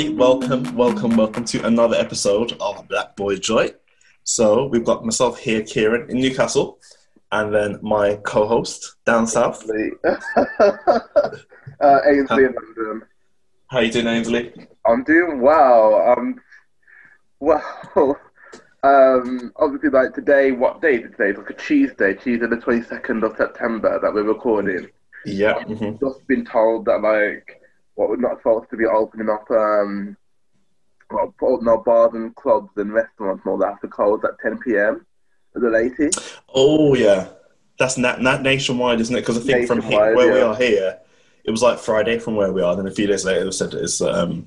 everybody. Welcome, welcome, welcome to another episode of Black Boy Joy. So we've got myself here, Kieran, in Newcastle, and then my co-host down south. uh, Ainsley in London. How are you doing, Ainsley? I'm doing well. Um, well, um, obviously, like today, what day is it today? It's like a Tuesday, Tuesday the 22nd of September that we're recording. Yeah. I've mhm. just been told that like what we're not supposed to be opening up um well, opening up bars and clubs and restaurants and all that have to close at 10 p.m. at the latest. Oh yeah, that's na- na- nationwide, isn't it? Because I think from here, Nationwide, where we are here, it was like Friday from where we are. Then a few days later, they said it's um,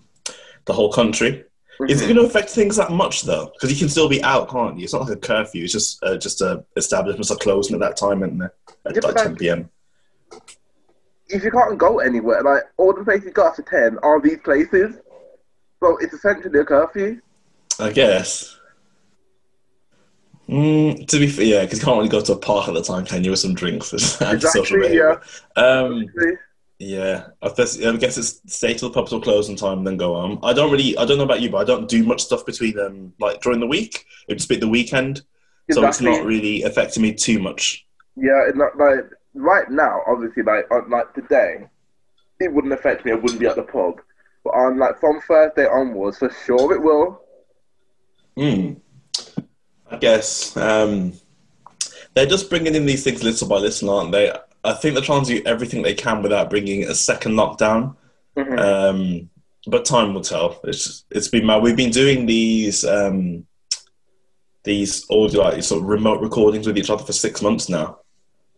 the whole country. Is it Mhm. going to affect things that much though? Because you can still be out, can't you? It's not like a curfew. It's just uh, just uh, establishments are closing at that time, and at Yeah, like 10 p.m. if you can't go anywhere, like all the places you go after 10 are these places. So it's essentially a curfew. I guess. Mm, to be fair, yeah, because you can't really go to a park at the time, can you, with some drinks? It's antisocial Exactly, yeah. Um, yeah, I guess, I guess it's stay till the pubs will close on time and then go home. I don't really, I don't know about you, but I don't do much stuff between um, like during the week. It would just be the weekend, so it's not really affecting me too much. Yeah, it's not like right now, obviously, like on like today, it wouldn't affect me. I wouldn't be at the pub. But on like from Thursday onwards, for sure it will. Hmm. I guess um, they're just bringing in these things little by little, aren't they? I think they're trying to do everything they can without bringing a second lockdown. Mhm. Um, but time will tell. It's it's been mad. We've been doing these um, these audio like sort of remote recordings with each other for six months now.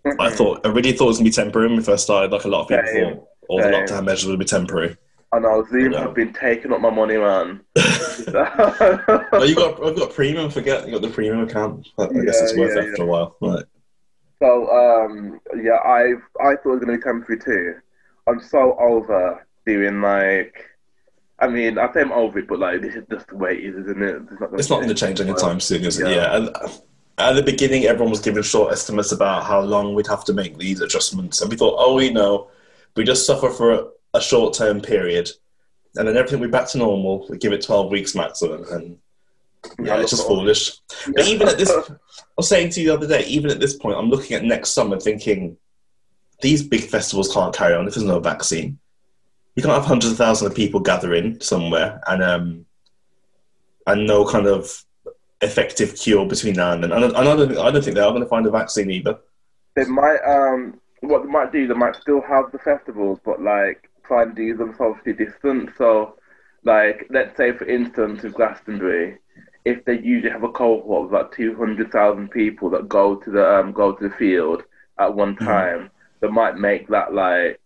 I Mhm. thought I really thought it was gonna be temporary when we first started. Like a lot of people Same. thought all the Same. lockdown measures would be temporary. I know Zoom Yeah. have been taking up my money, man. Oh, you got I've got premium. Forget you got the premium account. I, I guess Yeah, it's worth yeah, it after a while. Right. So um yeah, I've I thought it was gonna be temporary too. I'm so over doing like I mean, I say I'm over it, but like this is just the way it is, isn't it? It's not gonna It's not going to change. change anytime soon, is it? Yeah. Yeah. At the beginning, everyone was giving short estimates about how long we'd have to make these adjustments, and we thought, oh, we know, we just suffer for a, a short-term period, and then everything will be back to normal. We give it twelve weeks maximum, and yeah, it's just foolish. But even at this, I was saying to you the other day, even at this point, I'm looking at next summer, thinking these big festivals can't carry on if there's no vaccine. You can't have hundreds of thousands of people gathering somewhere, and um, and no kind of effective cure between now and then. And I, and I don't, I don't think they are going to find a vaccine either. they might um what they might do they might still have the festivals but like try and do them socially distant so like let's say for instance with Glastonbury if they usually have a cohort of like 200,000 people that go to the um go to the field at one Mhm. time they might make that like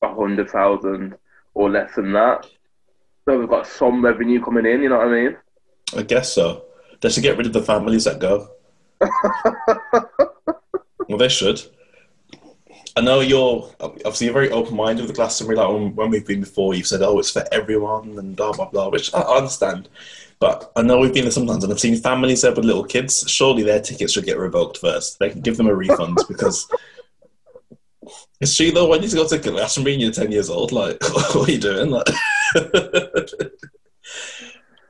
100,000 or less than that so we've got some revenue coming in you know what I mean I guess so. They should get rid of the families that go. well, they should. I know you're obviously you're very open minded with the Glastonbury. Like when, when we've been before, you've said, "Oh, it's for everyone," and blah blah blah, which I, I understand. But I know we've been there sometimes, and I've seen families there with little kids. Surely their tickets should get revoked first. They can give them a refund because it's true though. When you go to Glastonbury and you're ten years old, like what are you doing? Like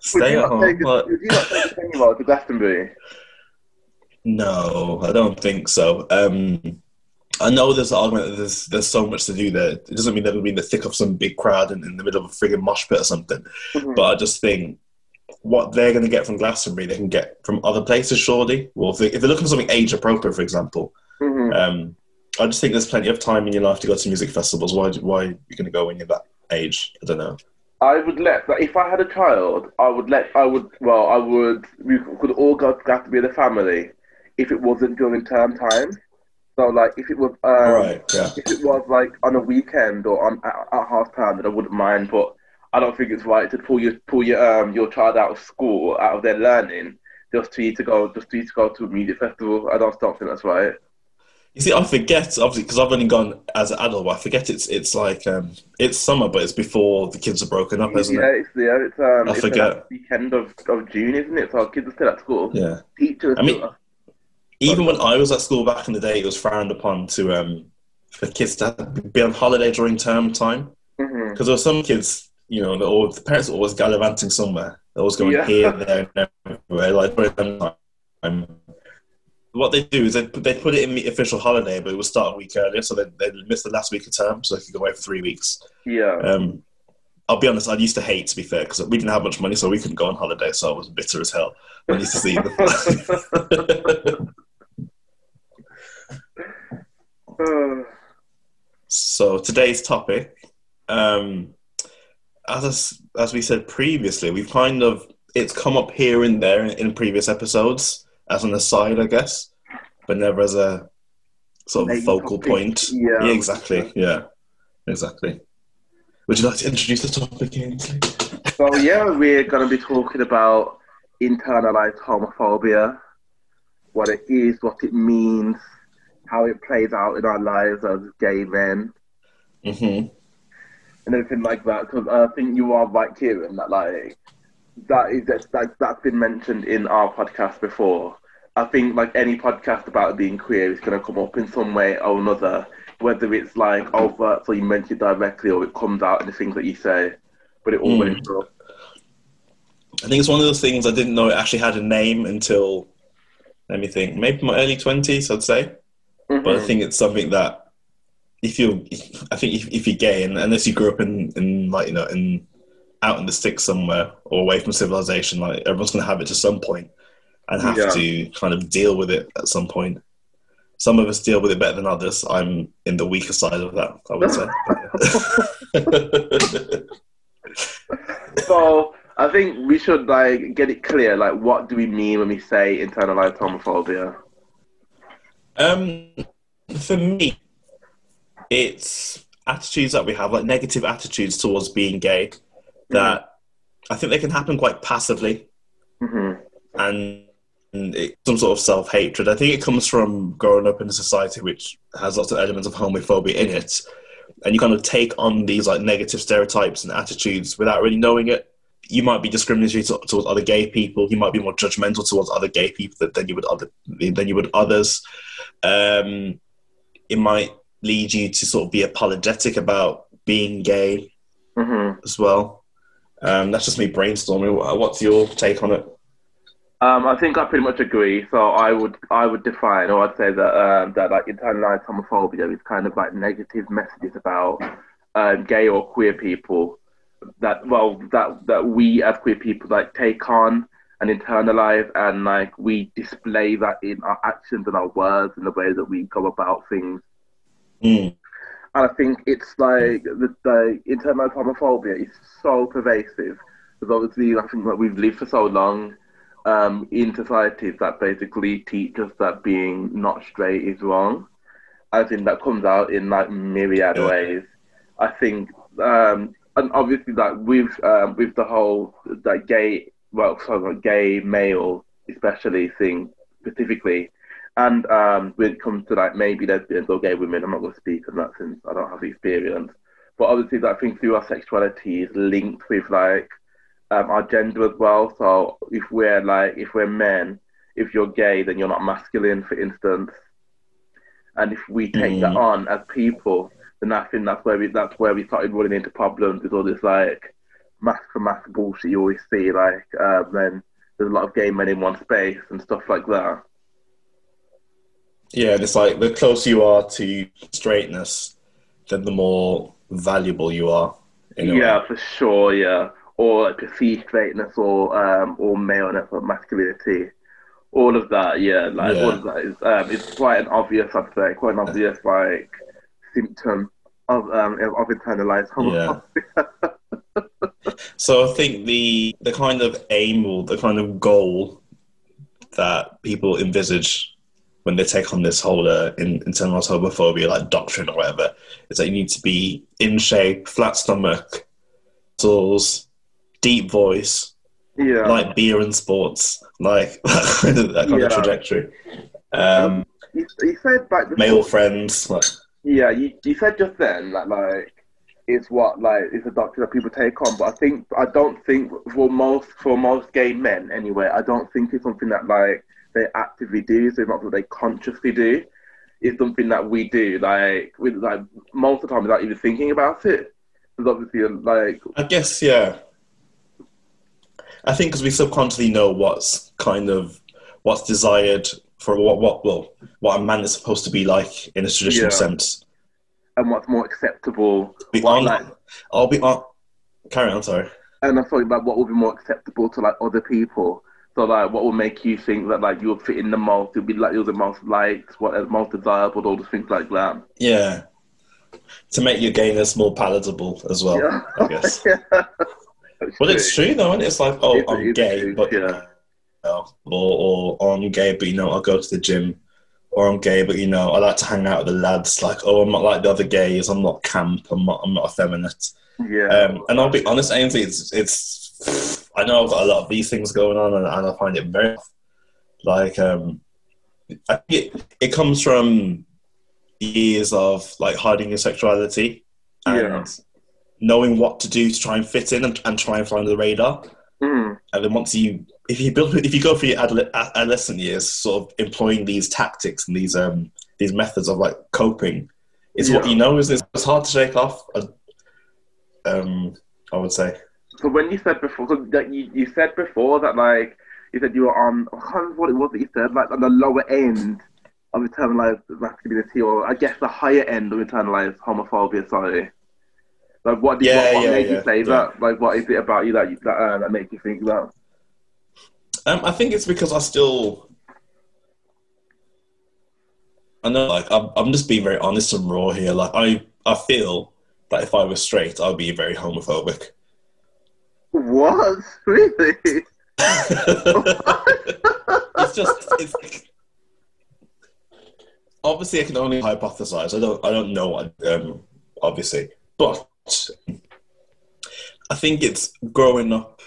stay at home. take a, would you not take a thing about to Glastonbury No, I don't think so. Um, I know there's an argument that there's there's so much to do there. It doesn't mean they'll be in the thick of some big crowd and in the middle of a frigging mosh pit or something. Mhm. But I just think what they're going to get from Glastonbury, they can get from other places, surely. Well, if, they, if they're looking for something age appropriate, for example, Mhm. um, I just think there's plenty of time in your life to go to music festivals. Why why are you going to go when you're that age? I don't know. I would let, like, if I had a child, I would let, I would, well, I would, we could all go have to be in a family if it wasn't during term time. So, like, if it was, um, right, yeah. if it was, like, on a weekend or on at, at half time, then I wouldn't mind, but I don't think it's right to pull your, pull your, um, your child out of school, out of their learning, just to you to go, just for you to go to a music festival. I don't, don't think that's right. You see, I forget obviously because I've only gone as an adult. But I forget it's it's like um, it's summer, but it's before the kids are broken up, isn't yeah, it? it's, yeah, it's, um, I it's the forget. weekend of, of June, isn't it? So our kids are still at school. Yeah. Teachers I mean, still- Even when I was at school back in the day, it was frowned upon to um, for kids to be on holiday during term time because there were some kids you know, the, all, the parents were always gallivanting somewhere. They're always going Yeah. here, there, and everywhere. Like during them time. What they do is they put, they put it in the official holiday, but it would start a week earlier, so they they miss the last week of term, so they could go away for three weeks. Yeah. Um, I'll be honest, I used to hate to be fair because we didn't have much money, so we couldn't go on holiday. So I was bitter as hell. I used to see the. So today's topic, um, as as we said previously, we've kind of it's come up here and there in, in previous episodes as an aside, I guess, but never as a sort of Main focal topic. point. Yeah. exactly. Yeah, exactly. Would you like to introduce the topic, Ainsley? so yeah, we're gonna be talking about internalized homophobia, what it is, what it means, how it plays out in our lives as gay men, hmm and everything like that. Because I think you are right, Kieran, that like that is that, that that's been mentioned in our podcast before. I think like any podcast about being queer is going to come up in some way or another, whether it's like overt, so you mention it directly, or it comes out in the things that you say. But it always does. I think it's one of those things I didn't know it actually had a name until let me think, maybe my early twenties, I'd say. But I Mhm. think it's something that if you, I think if, if you're gay, and unless you grew up in, in like you know in out in the sticks somewhere or away from civilization, like everyone's going to have it to some point and have Yeah. to kind of deal with it at some point. Some of us deal with it better than others. I'm in the weaker side of that, I would say. So I think we should like get it clear. Like, what do we mean when we say internalized homophobia? Um, for me, it's attitudes that we have, like negative attitudes towards being gay, that I think they can happen quite passively hmm and it, some sort of self hatred. I think it comes from growing up in a society which has lots of elements of homophobia in it, and you kind of take on these like negative stereotypes and attitudes without really knowing it. You might be discriminatory to, towards other gay people. You might be more judgmental towards other gay people than, you would other than you would others. Um, it might lead you to sort of be apologetic about being gay hmm as well. Um, that's just me brainstorming. What's your take on it? Um, I think I pretty much agree. So I would I would define, or I'd say that um, that like internalized homophobia is kind of like negative messages about um, gay or queer people that well that that we as queer people like take on and internalize and like we display that in our actions and our words and the way that we go about things. Mm. And I think it's like the, the homophobia is so pervasive because obviously I think that we've lived for so long um, in societies that basically teach us that being not straight is wrong. I think that comes out in like myriad Yeah. ways. I think, um, and obviously like with um, with the whole like gay, well, sorry, gay male especially thing specifically, and um, when it comes to like maybe lesbians or gay women, I'm not going to speak on that since I don't have the experience. But obviously, I think through our sexuality is linked with like um, our gender as well. So if we're like if we're men, if you're gay, then you're not masculine, for instance. And if we take that Mm. on as people, then I think that's where we that's where we started running into problems with all this like mass for mass bullshit you always see. Like um, then there's a lot of gay men in one space and stuff like that. Yeah, and it's like the closer you are to straightness, then the more valuable you are. A way. Yeah, for sure. Yeah, or like perceived straightness, or um, or maleness, or masculinity. All of that, yeah, like all of that is um, it's quite an obvious, I'd say, quite an obvious like symptom of um of internalized homophobia. So I think the the kind of aim or the kind of goal that people envisage when they take on this whole uh, in, internalized homophobia, like doctrine or whatever, is that you need to be in shape, flat stomach, muscles, deep voice, Yeah, like beer and sports, like that kind of, that kind Yeah. of trajectory. Um, you, you said back before, male friends, like Yeah, you, you said just then that like it's what like it's a doctrine that people take on, but I think I don't think for most for most gay men anyway, I don't think it's something that like they actively do. So it's not what they consciously do. It's something that we do. Like with like most of the time without even thinking about it. Because obviously, like, I guess, yeah. I think because we subconsciously know what's kind of what's desired for what what well what a man is supposed to be like in a traditional Yeah. sense. and what's more acceptable. Be what, on, like, I'll be on. Carry on, sorry. and I'm talking about what would be more acceptable to like other people. So like, what would make you think that like you would fit in the most? You'd be like you're the most liked, what is most desirable, all the things like that. Yeah. To make your gayness more palatable as well, Yeah. I guess. That's Well, it's true though, and it's like, oh, It's- I'm it's gay, true, but yeah. you know, or, or I'm gay, but you know, I go to the gym, or I'm gay, but you know, I like to hang out with the lads. Like, oh, I'm not like the other gays. I'm not camp. I'm not. I'm not effeminate. Yeah. Um, and I'll be honest, Ainsley, it's it's. I know I've got a lot of these things going on, and, and I find it very like um, I think it, it comes from years of like hiding your sexuality and Yeah. knowing what to do to try and fit in and, and try and fly under the radar. Mm. And then once you, if you build, if you go through your adolescent years, sort of employing these tactics and these um these methods of like coping, is what you know is it's hard to shake off. uh, Um, I would say. So when you said before, so that you, you said before that like you said you were on, I can't remember what it was that you said, like on the lower end of internalized masculinity, or I guess the higher end of internalized homophobia. Sorry. Like what did Yeah, what, what yeah, made yeah, you say that? Like what is it about you that you, that, uh, that makes you think that? Um, I think it's because I still. I know, like I'm, I'm just being very honest and raw here. Like I, I feel that if I was straight, I'd be very homophobic. What really? it's just it's like, obviously I can only hypothesize. I don't I don't know um, obviously, but I think it's growing up.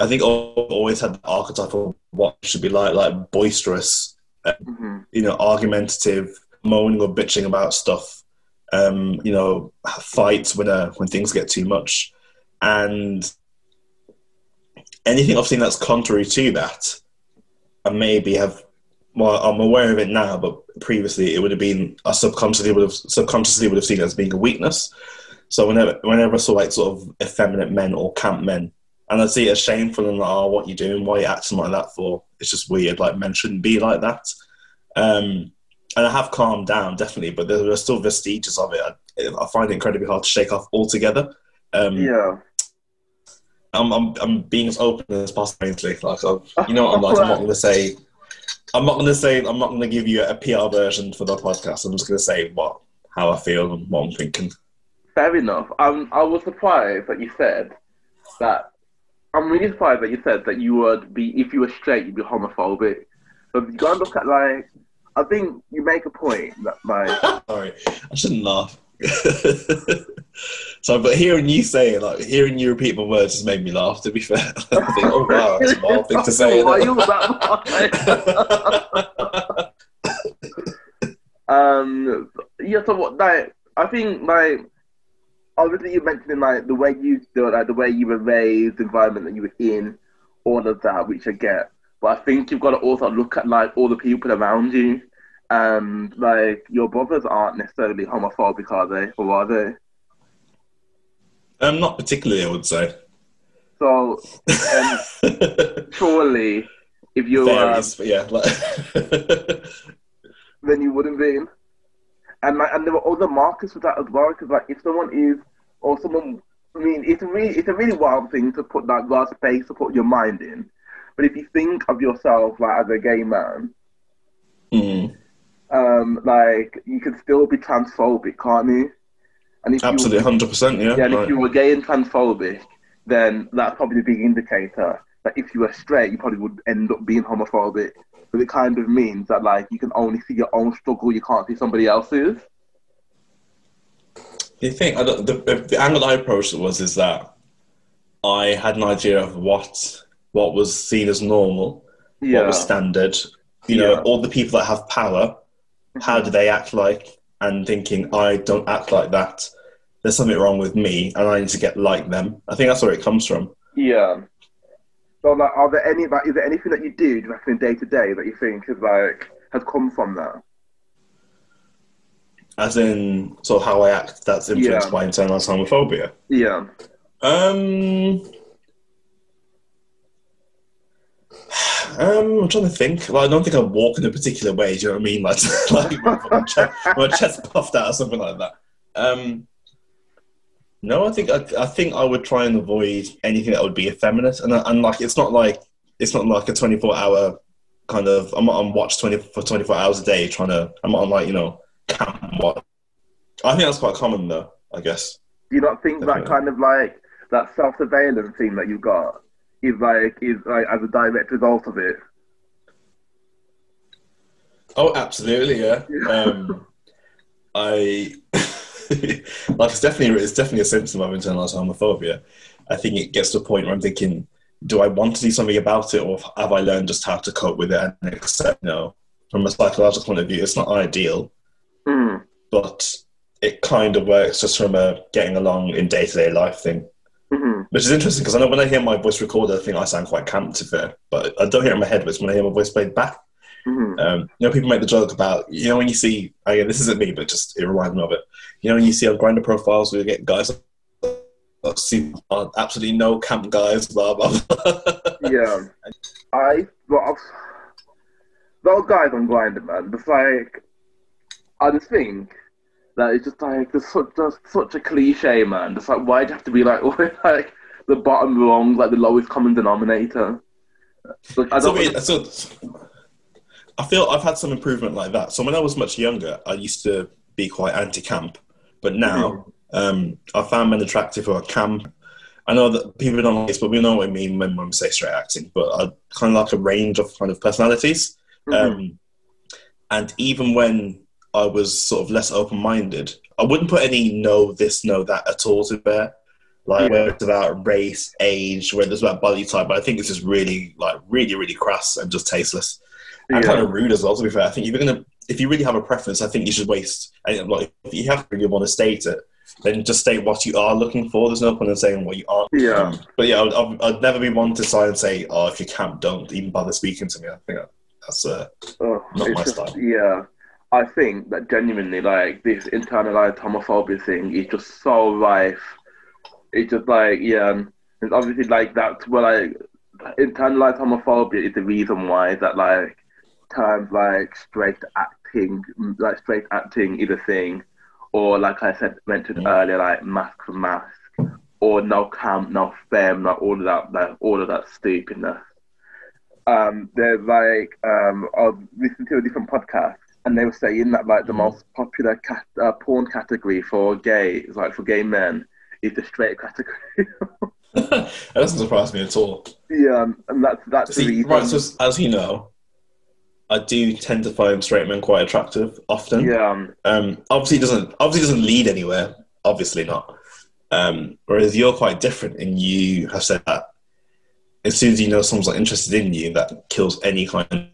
I think I've always had the archetype of what should be like, like boisterous, hmm you know, argumentative, moaning or bitching about stuff. Um, you know, fights when uh, when things get too much, and anything I've seen that's contrary to that, I maybe have. Well, I'm aware of it now, but previously it would have been I subconsciously would have subconsciously would have seen it as being a weakness. So whenever whenever I saw like sort of effeminate men or camp men, and I see it as shameful and like, oh, what you doing? Why you acting like that for? It's just weird. Like men shouldn't be like that. Um, and I have calmed down definitely, but there are still vestiges of it. I, I find it incredibly hard to shake off altogether. Um, Yeah. I'm, I'm I'm being as open as possible. Like, i you know what I'm like. I'm not going to say. I'm not going to say. I'm not going to give you a PR version for the podcast. I'm just going to say what how I feel and what I'm thinking. Fair enough. Um, I was surprised that you said that. I'm really surprised that you said that you would be, if you were straight, you'd be homophobic. But you gotta look at like, I think you make a point that like, Sorry, I shouldn't laugh. so, but hearing you say it, like hearing you repeat my words, has made me laugh. To be fair, I think, oh wow, that's a wild thing to say. Isn't you that Um, yeah. So what? Like, I think like, obviously you mentioned like the way you do like the way you were raised, the environment that you were in, all of that, which I get. But I think you've got to also look at like all the people around you, and like your brothers aren't necessarily homophobic, are they? Or are they? um, not particularly, I would say. So um, surely, if you Varies, but yeah. Like then you wouldn't be. And like, and there were other markers for that as well. Because like, if someone is, or someone, I mean, it's a really, it's a really wild thing to put that large space to put your mind in. But if you think of yourself like as a gay man, Mm, um, like you can still be transphobic, can't you? And if absolutely, hundred percent. Yeah. yeah, and right. if you were gay and transphobic, then that's probably the big indicator that if you were straight, you probably would end up being homophobic. But it kind of means that like you can only see your own struggle, you can't see somebody else's. The thing, I don't, the, the, angle I approached it was is that I had an idea of what what was seen as normal, what was standard. You Yeah. know, all the people that have power, how do they act like? And thinking, I don't act like that. There's something wrong with me, and I need to get like them. I think that's where it comes from. yeah. So like, are there any like, is there anything that you do, you reckon, day to day that you think is like has come from that? as in sort of how I act that's influenced Yeah. by internalized homophobia. Yeah. Um, um, I'm trying to think. Like, I don't think I walk in a particular way. Do you know what I mean? Like, like my, chest, my chest puffed out or something like that. Um, no, I think I, I think I would try and avoid anything that would be effeminate, and and like it's not like it's not like a 24 hour kind of. I'm not on watch 20 for 24 hours a day trying to. I'm not on like you know camp watch. I think that's quite common though. I guess. Do you not think that kind of like that self surveillance thing that you've got is like is like as a direct result of it? Oh, absolutely, yeah. Um, I like it's definitely it's definitely a symptom of internalized homophobia. I think it gets to a point where I'm thinking, do I want to do something about it, or have I learned just how to cope with it and accept? No, from a psychological point of view, it's not ideal, Mm. but it kind of works just from a getting along in day to day life thing. Hmm Which is interesting because I know when I hear my voice recorded, I think I sound quite camp to fair, but I don't hear it in my head. But when I hear my voice played back. hmm Um, you know, people make the joke about you know when you see. I Again, this isn't me, but just it reminds me of it. You know, when you see on Grindr profiles, we get guys see absolutely no camp guys, blah blah. blah. Yeah. I well, I've- those guys on Grindr, man. Just like I just think that it's just like there's such just such a cliche, man. Just like why do you have to be like like the bottom rung, like the lowest common denominator? Like, I don't. we- so I feel I've had some improvement like that. So when I was much younger, I used to be quite anti-camp, but now um, I found men attractive who are camp. I know that people don't like this, but we know what I mean when we say straight acting. But I kind of like a range of kind of personalities. Mhm. Um, and even when I was sort of less open minded, I wouldn't put any no this, no that at all to bear. Like Yeah. whether it's about race, age, whether it's about body type, but I think it's just really like really, really crass and just tasteless. And Yeah. kind of rude as well, to be fair. I think if you're gonna if you really have a preference, I think you should waste and like if you have really want to state it, then just state what you are looking for. There's no point in saying what you aren't. Yeah. But yeah, I'd, I'd, I'd never be one to sign and say, "Oh, if you can't, don't even bother speaking to me." I think that's uh, Oh, Not my just- style. Yeah, I think that genuinely, like this internalized homophobia thing is just so rife. It's just like yeah, it's obviously like that's where like internalized homophobia is the reason why that like terms like straight acting, like straight acting is a thing, or like I said mentioned Yeah. earlier, like masc for masc, or no camp, no femme, like all of that, like all of that stupidness um, there's like um, I was listening to a different podcast, and they were saying that like the Mhm. most popular cat- uh, porn category for gay, like for gay men, is the straight category. that doesn't surprise me at all. yeah, um, and that's that's the See, reason. right, so as- you know, I do tend to find straight men quite attractive often. yeah, um, Um, obviously, it doesn't obviously doesn't lead anywhere. Obviously not. Um, whereas you're quite different, and you have said that as soon as you know someone's not interested in you, that kills any kind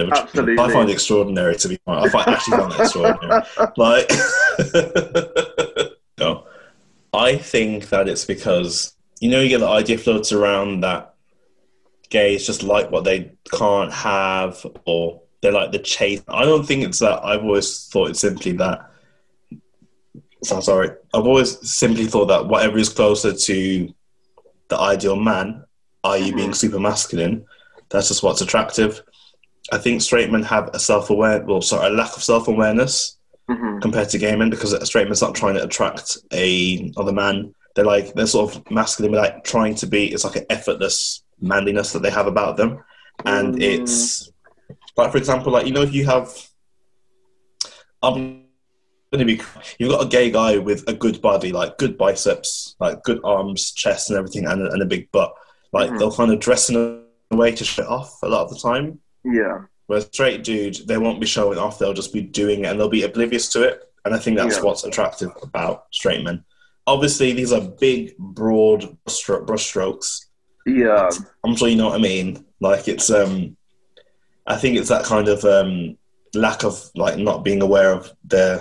of. Absolutely. I find it extraordinary to be honest. I find, actually find that extraordinary. Like, no, I think that it's because you know you get the idea floats around that gays just like what they can't have, or they like the chase. I don't think it's that. I've always thought it's simply that. So I'm sorry. I've always simply thought that whatever is closer to the ideal man, i.e., being mm-hmm. super masculine, that's just what's attractive. I think straight men have a self aware, well, sorry, a lack of self awareness mhm, compared to gay men because a straight man's not trying to attract a other man. They're like they're sort of masculine, but like trying to be. It's like an effortless manliness that they have about them, and Mm. it's like for example, like you know, if you have, I'm gonna be. You've got a gay guy with a good body, like good biceps, like good arms, chest, and everything, and, a- and a big butt. Like Mhm. they'll kind of dress in a way to show it off a lot of the time. Yeah, Whereas straight dude, they won't be showing off; they'll just be doing it, and they'll be oblivious to it. And I think that's Yeah. what's attractive about straight men. Obviously, these are big, broad brushstro- brushstrokes. yeah, I'm sure you know what I mean. Like it's, um, I think it's that kind of um, lack of like not being aware of their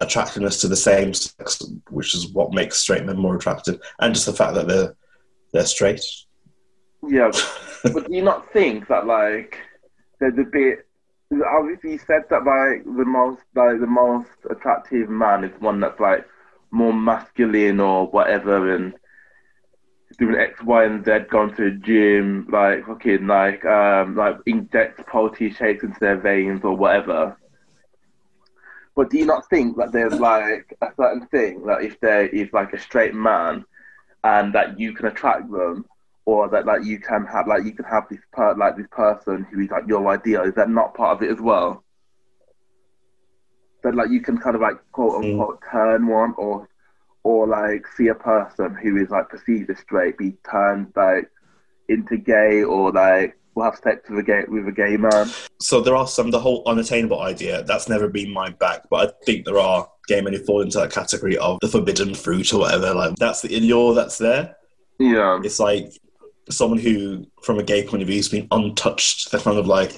attractiveness to the same sex, which is what makes straight men more attractive, and just the fact that they're they're straight. yeah. but do you not think that like there's a bit obviously said that like the most like the most attractive man is one that's like more masculine or whatever and doing X, Y, and Z, going to the gym, like fucking like um like inject protein shakes into their veins or whatever. But do you not think that there's like a certain thing that if there is like a straight man and that you can attract them or that like you can have like you can have this per like this person who is like your ideal, is that not part of it as well? That like you can kind of like quote unquote mm. turn one or or like see a person who is like perceived as straight be turned like into gay or like will have sex with a gay with a gay man. So there are some the whole unattainable idea that's never been my back, but I think there are gay men who fall into that category of the forbidden fruit or whatever. Like that's the allure that's there. Yeah, it's like someone who, from a gay point of view, has been untouched. They're kind of like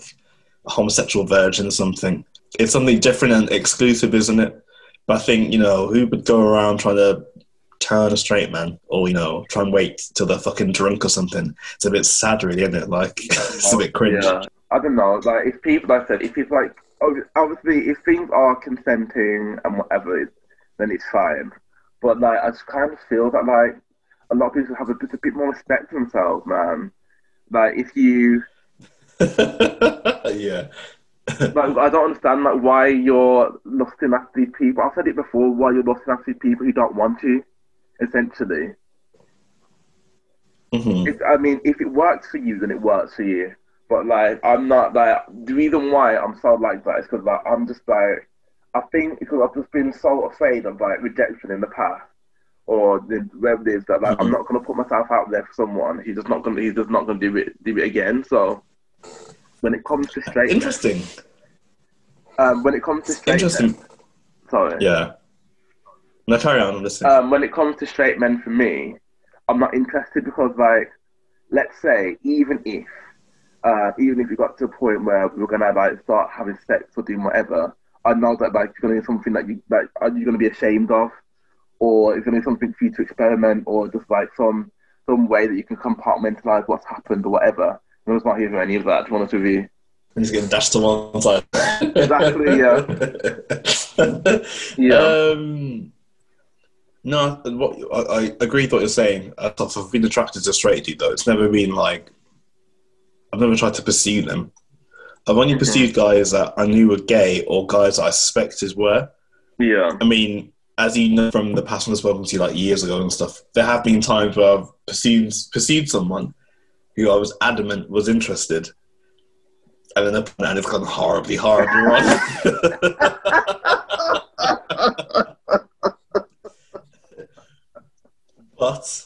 a homosexual virgin or something. It's something different and exclusive, isn't it? But I think, you know, who would go around trying to turn a straight man or, you know, try and wait till they're fucking drunk or something? It's a bit sad, really, isn't it? Like, it's a bit oh, cringe. Yeah. I don't know. Like, if people, like I said, if people, like, obviously, if things are consenting and whatever, then it's fine. But, like, I just kind of feel that, like, a lot of people have a bit, a bit more respect for themselves, man. Like, if you. yeah like, I don't understand like why you're lusting after these people. I've said it before. Why you're lusting after these people who don't want to, essentially. Mm-hmm. If, I mean, if it works for you, then it works for you. But like, I'm not like the reason why I'm so like that is because like I'm just like I think because I've just been so afraid of like rejection in the past or the it is that like mm-hmm. I'm not gonna put myself out there for someone. He's just not gonna he's just not gonna do it do it again. So when it comes to straight. Interesting. Um, when it comes to straight Interesting. Men, sorry. Yeah. No, carry on. I'm listening. Um, when it comes to straight men, for me, I'm not interested because, like, let's say, even if, uh, even if we got to a point where we are gonna like start having sex or doing whatever, I know that like it's gonna be something that you like are you gonna be ashamed of, or it's gonna be something for you to experiment, or just like some some way that you can compartmentalize what's happened or whatever. I was not hearing any of that, to be honest with you. He's getting dashed to one side. exactly, yeah. yeah. Um, no, what, I, I agree with what you're saying. I've been attracted to straight dude, though. It's never been like, I've never tried to pursue them. I've only mm-hmm. pursued guys that I knew were gay or guys that I suspected were. Yeah. I mean, as you know from the past when I've spoken to you like years ago and stuff, there have been times where I've pursued pursued someone who I was adamant was interested. And then and it's gone horribly, horribly wrong. but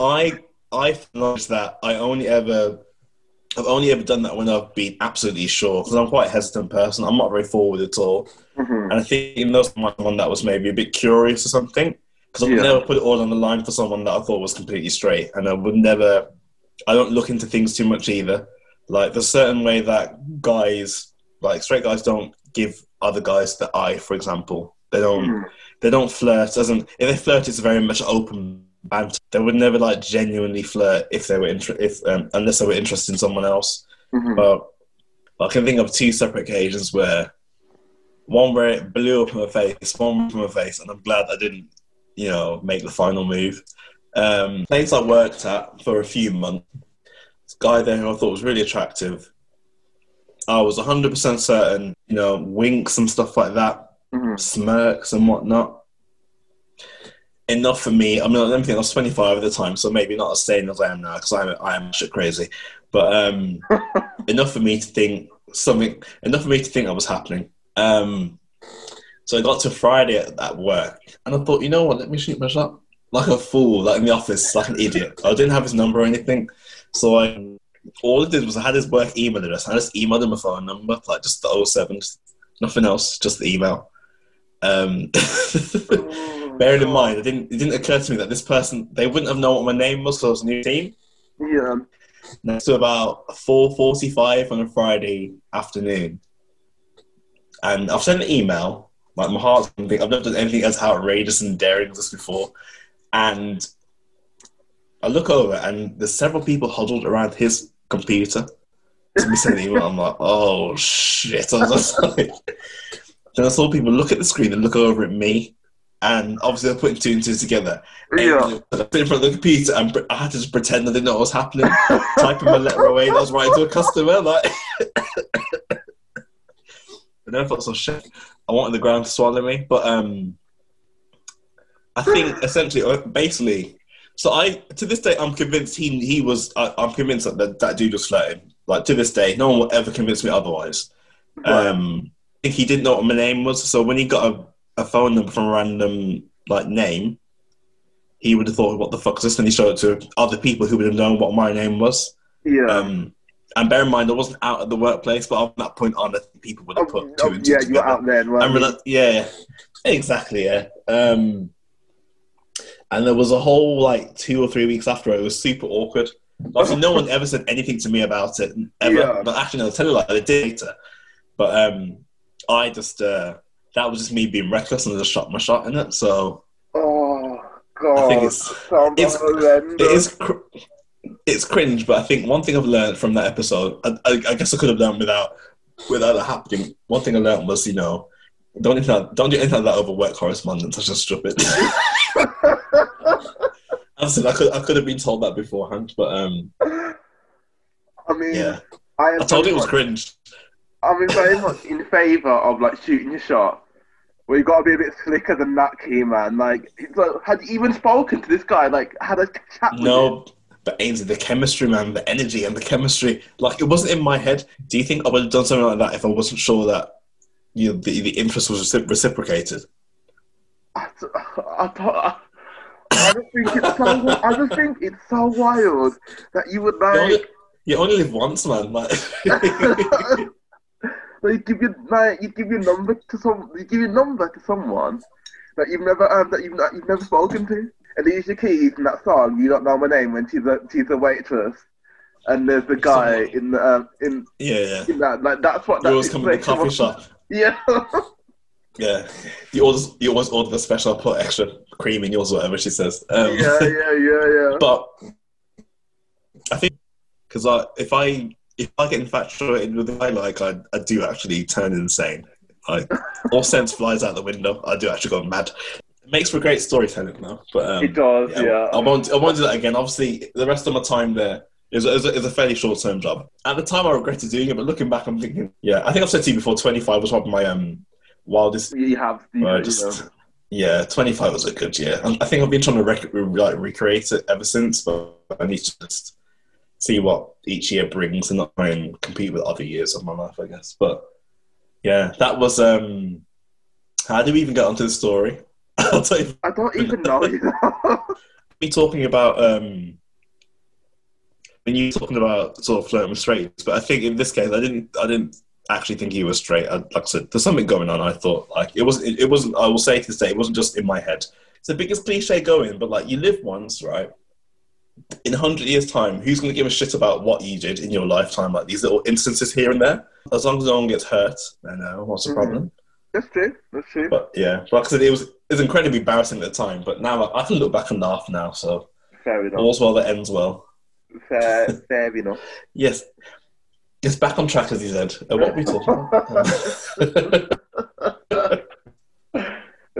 I I acknowledge that I only ever I've only ever done that when I've been absolutely sure because I'm quite a hesitant person. I'm not very forward at all, mm-hmm. and I think in those one that was maybe a bit curious or something because I would yeah. never put it all on the line for someone that I thought was completely straight, and I would never I don't look into things too much either. Like there's certain way that guys, like straight guys, don't give other guys the eye. For example, they don't mm. they don't flirt. Doesn't if they flirt, it's very much open They would never like genuinely flirt if they were inter- if um, unless they were interested in someone else. Mm-hmm. But, but I can think of two separate occasions where one where it blew up in my face, one from my face, and I'm glad I didn't, you know, make the final move. Um, place I worked at for a few months, this guy there who I thought was really attractive. I was 100% certain, you know, winks and stuff like that, mm-hmm. smirks and whatnot. Enough for me. I mean, I don't think I was 25 at the time, so maybe not as sane as I am now because I'm, I am shit crazy. But um, enough for me to think something, enough for me to think that was happening. Um, so I got to Friday at, at work and I thought, you know what, let me shoot my shot like a fool, like in the office, like an idiot. I didn't have his number or anything, so I all I did was I had his work email address. I just emailed him a phone number, like just the 07, nothing else, just the email. Um, bearing in mind, it didn't it didn't occur to me that this person they wouldn't have known what my name was, so it was a new team. Yeah. Next to about four forty five on a Friday afternoon, and I've sent an email. Like my heart's I've never done anything as outrageous and daring as this before and I look over and there's several people huddled around his computer. to me sending email. I'm like, oh shit! I was like, then I saw people look at the screen and look over at me, and obviously they're putting two and two together. Yeah. And in front of the computer, and I had to just pretend I didn't know what was happening, typing my letter away that I was writing to a customer. Like, and I thought, so shit. I wanted the ground to swallow me, but um, I think essentially, uh, basically, so I to this day I'm convinced he he was. I, I'm convinced that, that that dude was flirting. Like to this day, no one will ever convince me otherwise. Right. Um, I think he didn't know what my name was, so when he got a, a phone number from a random like name, he would have thought, "What the fuck is this?" And he showed it to other people who would have known what my name was. yeah. Um, and bear in mind, I wasn't out at the workplace, but from that point on, I think people would have Oh, put two oh, and two yeah, together. you're out there, right? Rela- yeah, exactly, yeah. Um, and there was a whole like two or three weeks after it, it was super awkward. Obviously, no one ever said anything to me about it ever. Yeah. But actually, no, tell you like they did later. But um, I just uh, that was just me being reckless and I just shot my shot in it. So oh god, I think it's- it's- horrendous. it is. Cr- it's cringe, but I think one thing I've learned from that episode, I, I, I guess I could have learned without without it happening. One thing I learned was, you know, don't anything don't do anything like that over work correspondence. I just strip it. I said I could I could have been told that beforehand, but um, I mean, yeah, I, I told you it was cringe. I'm in very much in favour of like shooting your shot. Where you've gotta be a bit slicker than that key man. Like, like had you even spoken to this guy? Like, had a chat with him? No, but Ainsley, the chemistry, man, the energy and the chemistry, like it wasn't in my head. Do you think I would have done something like that if I wasn't sure that you know, the the interest was recipro- reciprocated? I, I, I, I just think it's so. I just think it's so wild that you would You only, you only live once, man. Like, Like, you give your like you give your number to some you give your number to someone that you've never um, that you've not, you've never spoken to. And these your keys in that song. You don't know my name when she's a she's a waitress, and there's the guy Someone- in the um, in yeah, yeah. in that like that's what You that always come to the coffee shop. Yeah, Yeah, you always you always order the special, put extra cream in yours, whatever she says. Um, yeah, yeah, yeah, yeah. but I think because I, if I if I get infatuated with the like I, I do actually turn insane. Like all sense flies out the window. I do actually go mad. It makes for great storytelling though. But um, it does, yeah. I won't. I won't do that again. Obviously, the rest of my time there is is a, is a fairly short term job. At the time, I regretted doing it, but looking back, I'm thinking, yeah, I think I've said to you before. Twenty five was one of my um wildest. You have, I you just yeah, twenty five was a good year. I think I've been trying to rec- like recreate it ever since, but I need to just see what each year brings and not try and compete with other years of my life, I guess. But yeah, that was um. How do we even get onto the story? I'll tell you I don't even know. Me talking about um when you talking about sort of flirting with straights, but I think in this case I didn't I didn't actually think he was straight. I, like I said, there's something going on. I thought like it wasn't it, it wasn't I will say to this day, it wasn't just in my head. It's the biggest cliche going, but like you live once, right? In a hundred years' time, who's gonna give a shit about what you did in your lifetime? Like these little instances here and there. As long as no one gets hurt, then uh, what's the Mhm. problem? That's true. That's true. But yeah, like I said, it was it was incredibly embarrassing at the time. But now I, I can look back and laugh now. So Fair enough. all's well that ends well. Fair, fair enough. Yes. It's back on track, as he said. Uh, what are we talking about?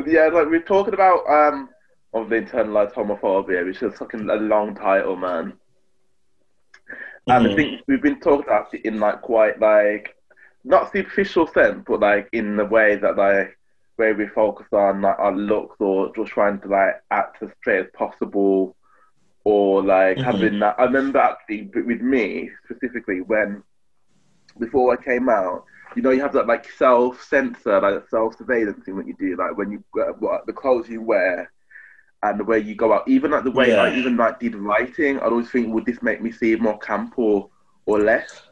yeah, like we're talking about um of the internalized homophobia, which is fucking a long title, man. And I Mhm. think we've been talking about it in like quite like not superficial sense, but like in the way that like where we focus on like our looks or just trying to like act as straight as possible, or like Mhm. having that. I remember actually with with me specifically when before I came out, you know, you have that like self censor, like self surveillance thing that you do, like when you uh, what the clothes you wear and the way you go out. Even like the way I even like did writing, I'd always think, would this make me seem more camp or or less?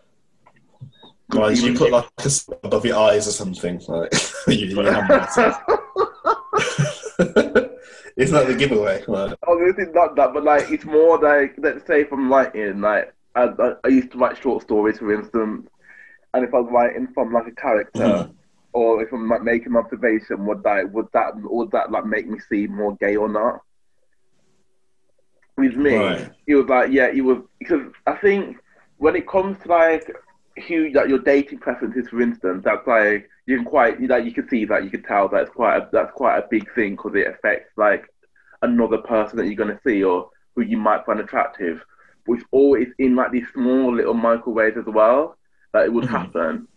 Right, you put like a above your eyes or something. Like, you, you. Isn't that the giveaway? Like, Obviously not that, but like it's more like let's say if I'm writing like I, I, I used to write short stories for instance, and if I was writing from like a character, Mhm. Or if I'm like making an observation, would that would that would that like make me seem more gay or not? With me, Right. it was like yeah, it was because I think when it comes to like who like your dating preferences, for instance, that's like you can quite like you can see that you can tell that's quite a, that's quite a big thing because it affects like another person that you're going to see or who you might find attractive, which always in like these small little microwaves as well that it would Mhm. happen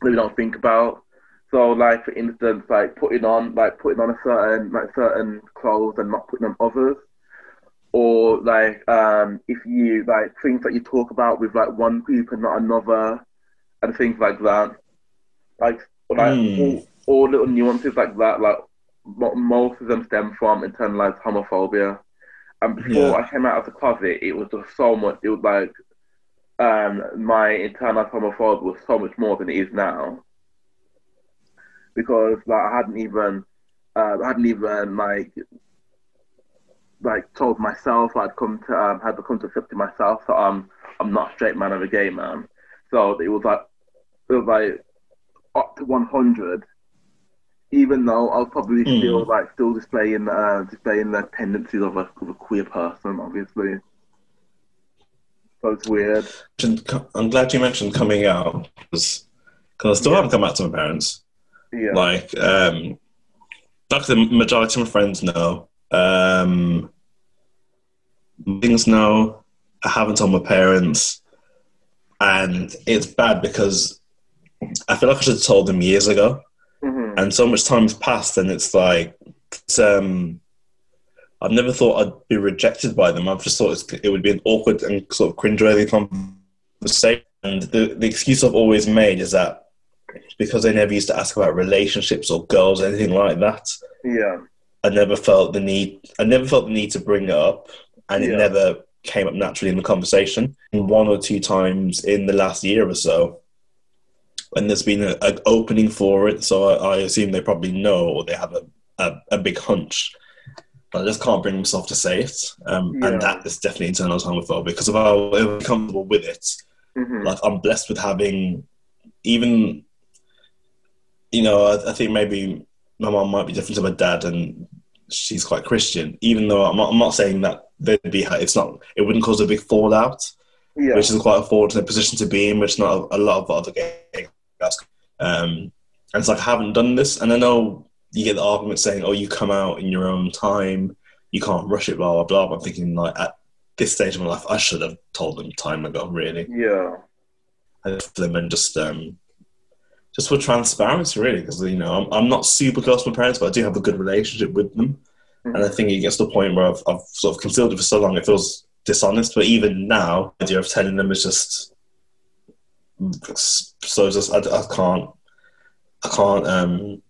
that we don't think about. So, like for instance, like putting on like putting on a certain like certain clothes and not putting on others, or like um if you like things that you talk about with like one group and not another, and things like that. Like like Hmm. all, all little nuances like that. Like mo- most of them stem from internalized homophobia. And before Yeah. I came out of the closet, it was just so much. It was like um, my internalized homophobia was so much more than it is now because like I hadn't even uh, I hadn't even like like told myself I'd come to um, had to come to accept it myself that I'm I'm not a straight man I'm a gay man. So it was like it was like up to 100, even though I was probably Mm. still like still displaying uh, displaying the tendencies of a, of a queer person, obviously. It's weird. I'm glad you mentioned coming out because I still Yeah. haven't come out to my parents. Yeah. Like, um, like the majority of my friends know. Um, things know. I haven't told my parents, and it's bad because I feel like I should have told them years ago. hmm And so much time has passed, and it's like, it's, um, I've never thought I'd be rejected by them. I've just thought it's, it would be an awkward and sort of cringeworthy conversation. And the, the excuse I've always made is that because I never used to ask about relationships or girls or anything like that, Yeah. I never felt the need. I never felt the need to bring it up, and it never came up naturally in the conversation. One or two times in the last year or so, and there's been a- an opening for it. So I, I assume they probably know or they have a, a, a big hunch. But I just can't bring myself to say it, um, Yeah. and that is definitely internal homophobic because if I was comfortable with it, hmm like I'm blessed with having even you know I, I think maybe my mom might be different to my dad and she's quite Christian even though I'm not, I'm not saying that there'd be it's not it wouldn't cause a big fallout Yeah. which is quite a fortunate position to be in which not a, a lot of other gay guys um and it's like I haven't done this and I know you get the argument saying oh you come out in your own time you can't rush it blah blah blah. But I'm thinking like at this stage of my life I should have told them time ago really. Yeah. for them and just um just for transparency really because you know I'm, I'm not super close to my parents but I do have a good relationship with them. And I think it gets to the point where I've, I've sort of concealed it for so long it feels dishonest. But even now the idea of telling them is just so just I, I can't I can't um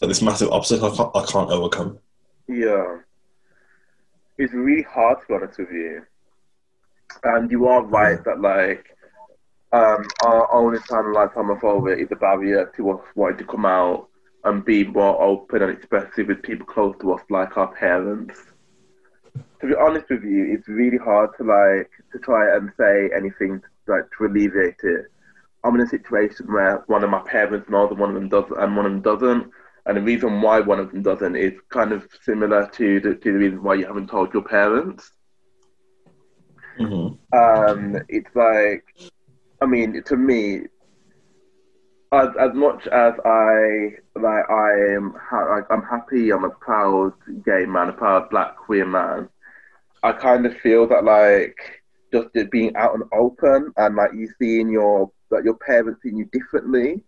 it's this massive obstacle I can't, I can't overcome Yeah. It's really hard to be honest with you. And you are right that like um our own internalized homophobia is a barrier to us wanting to come out and be more open and expressive with people close to us like our parents. To be honest with you, it's really hard to like to try and say anything like to alleviate it. I'm in a situation where one of my parents knows and one of them doesn't and one of them doesn't. And the reason why one of them doesn't is kind of similar to the, to the reason why you haven't told your parents. hmm Um, it's like, I mean, to me, as, as much as I like, I am, ha- like, I'm happy. I'm a proud gay man, a proud black queer man. I kind of feel that like just it being out and open and like you seeing your like your parents seeing you differently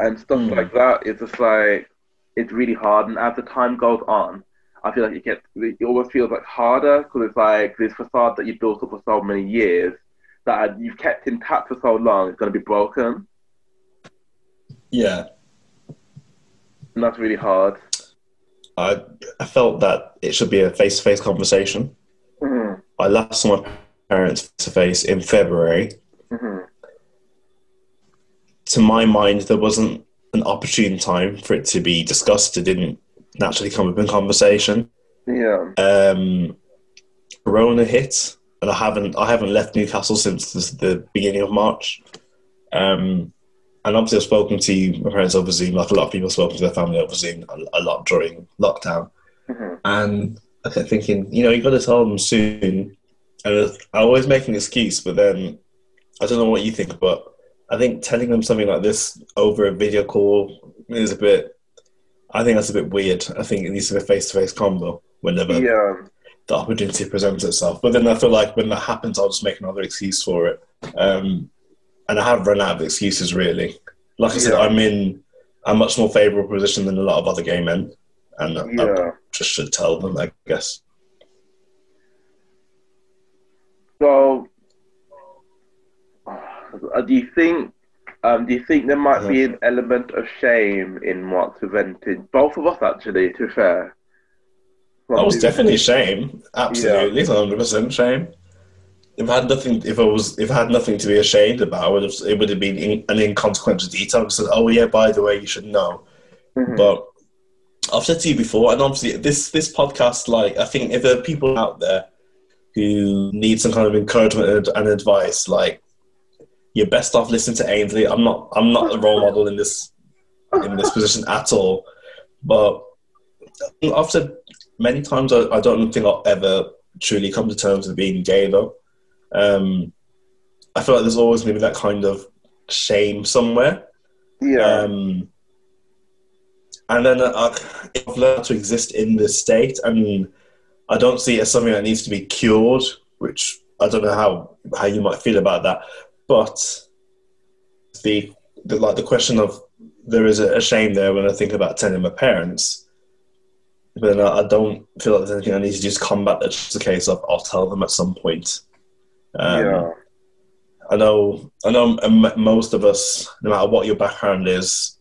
and stuff Mm. like It's just like it's really hard. And as the time goes on, I feel like it gets it always feels like harder because it's like this facade that you built up for so many years that you've kept intact for so long is going to be broken, yeah and that's really hard. I, I felt that it should be a face to face conversation Mhm, I last saw my parents face to face in February. mhm. To my mind, there wasn't an opportune time for it to be discussed. It didn't naturally come up in conversation. Yeah, Um, Corona hit, and I haven't I haven't left Newcastle since the, the beginning of March. Um, and obviously, I've spoken to my parents over Zoom, like a lot of people have spoken to their family over Zoom a, a lot during lockdown. mhm. And I kept thinking, you know, you've got to tell them soon. and I always make an excuse, but then I don't know what you think, but I think telling them something like this over a video call is a bit. I think that's a bit weird. I think it needs to be a face-to-face combo whenever Yeah. the opportunity presents itself. But then I feel like when that happens, I'll just make another excuse for it. Um, and I have run out of excuses, really. Like I said, I'm in a much more favourable position than a lot of other gay men, and I- I just should tell them, I guess. So, do you think? Um, do you think there might be an element of shame in what's prevented both of us, actually? To be fair, That was definitely shame. Absolutely, it's 100 percent shame. If I had nothing, if I was, if I had nothing to be ashamed about, I would have, it would have been in, an inconsequential detail. I said, "Oh yeah, by the way, you should know." Mhm. But I've said to you before, and obviously this this podcast, like I think if there are people out there who need some kind of encouragement and, and advice, like you're best off listening to Ainsley. I'm not I'm not the role model in this in this position at all. But I've said many times I, I don't think I'll ever truly come to terms with being gay though. Um, I feel like there's always maybe that kind of shame somewhere. yeah, Um, and then uh, I've learned to exist in this state, and I don't see it as something that needs to be cured. Which I don't know how how you might feel about that, but the, the like the question of there is a, shame there when I think about telling my parents. But I, I don't feel like there's anything I need to just combat. That's just a case of I'll tell them at some point. Um, yeah, I know, I know. Most of us, no matter what your background is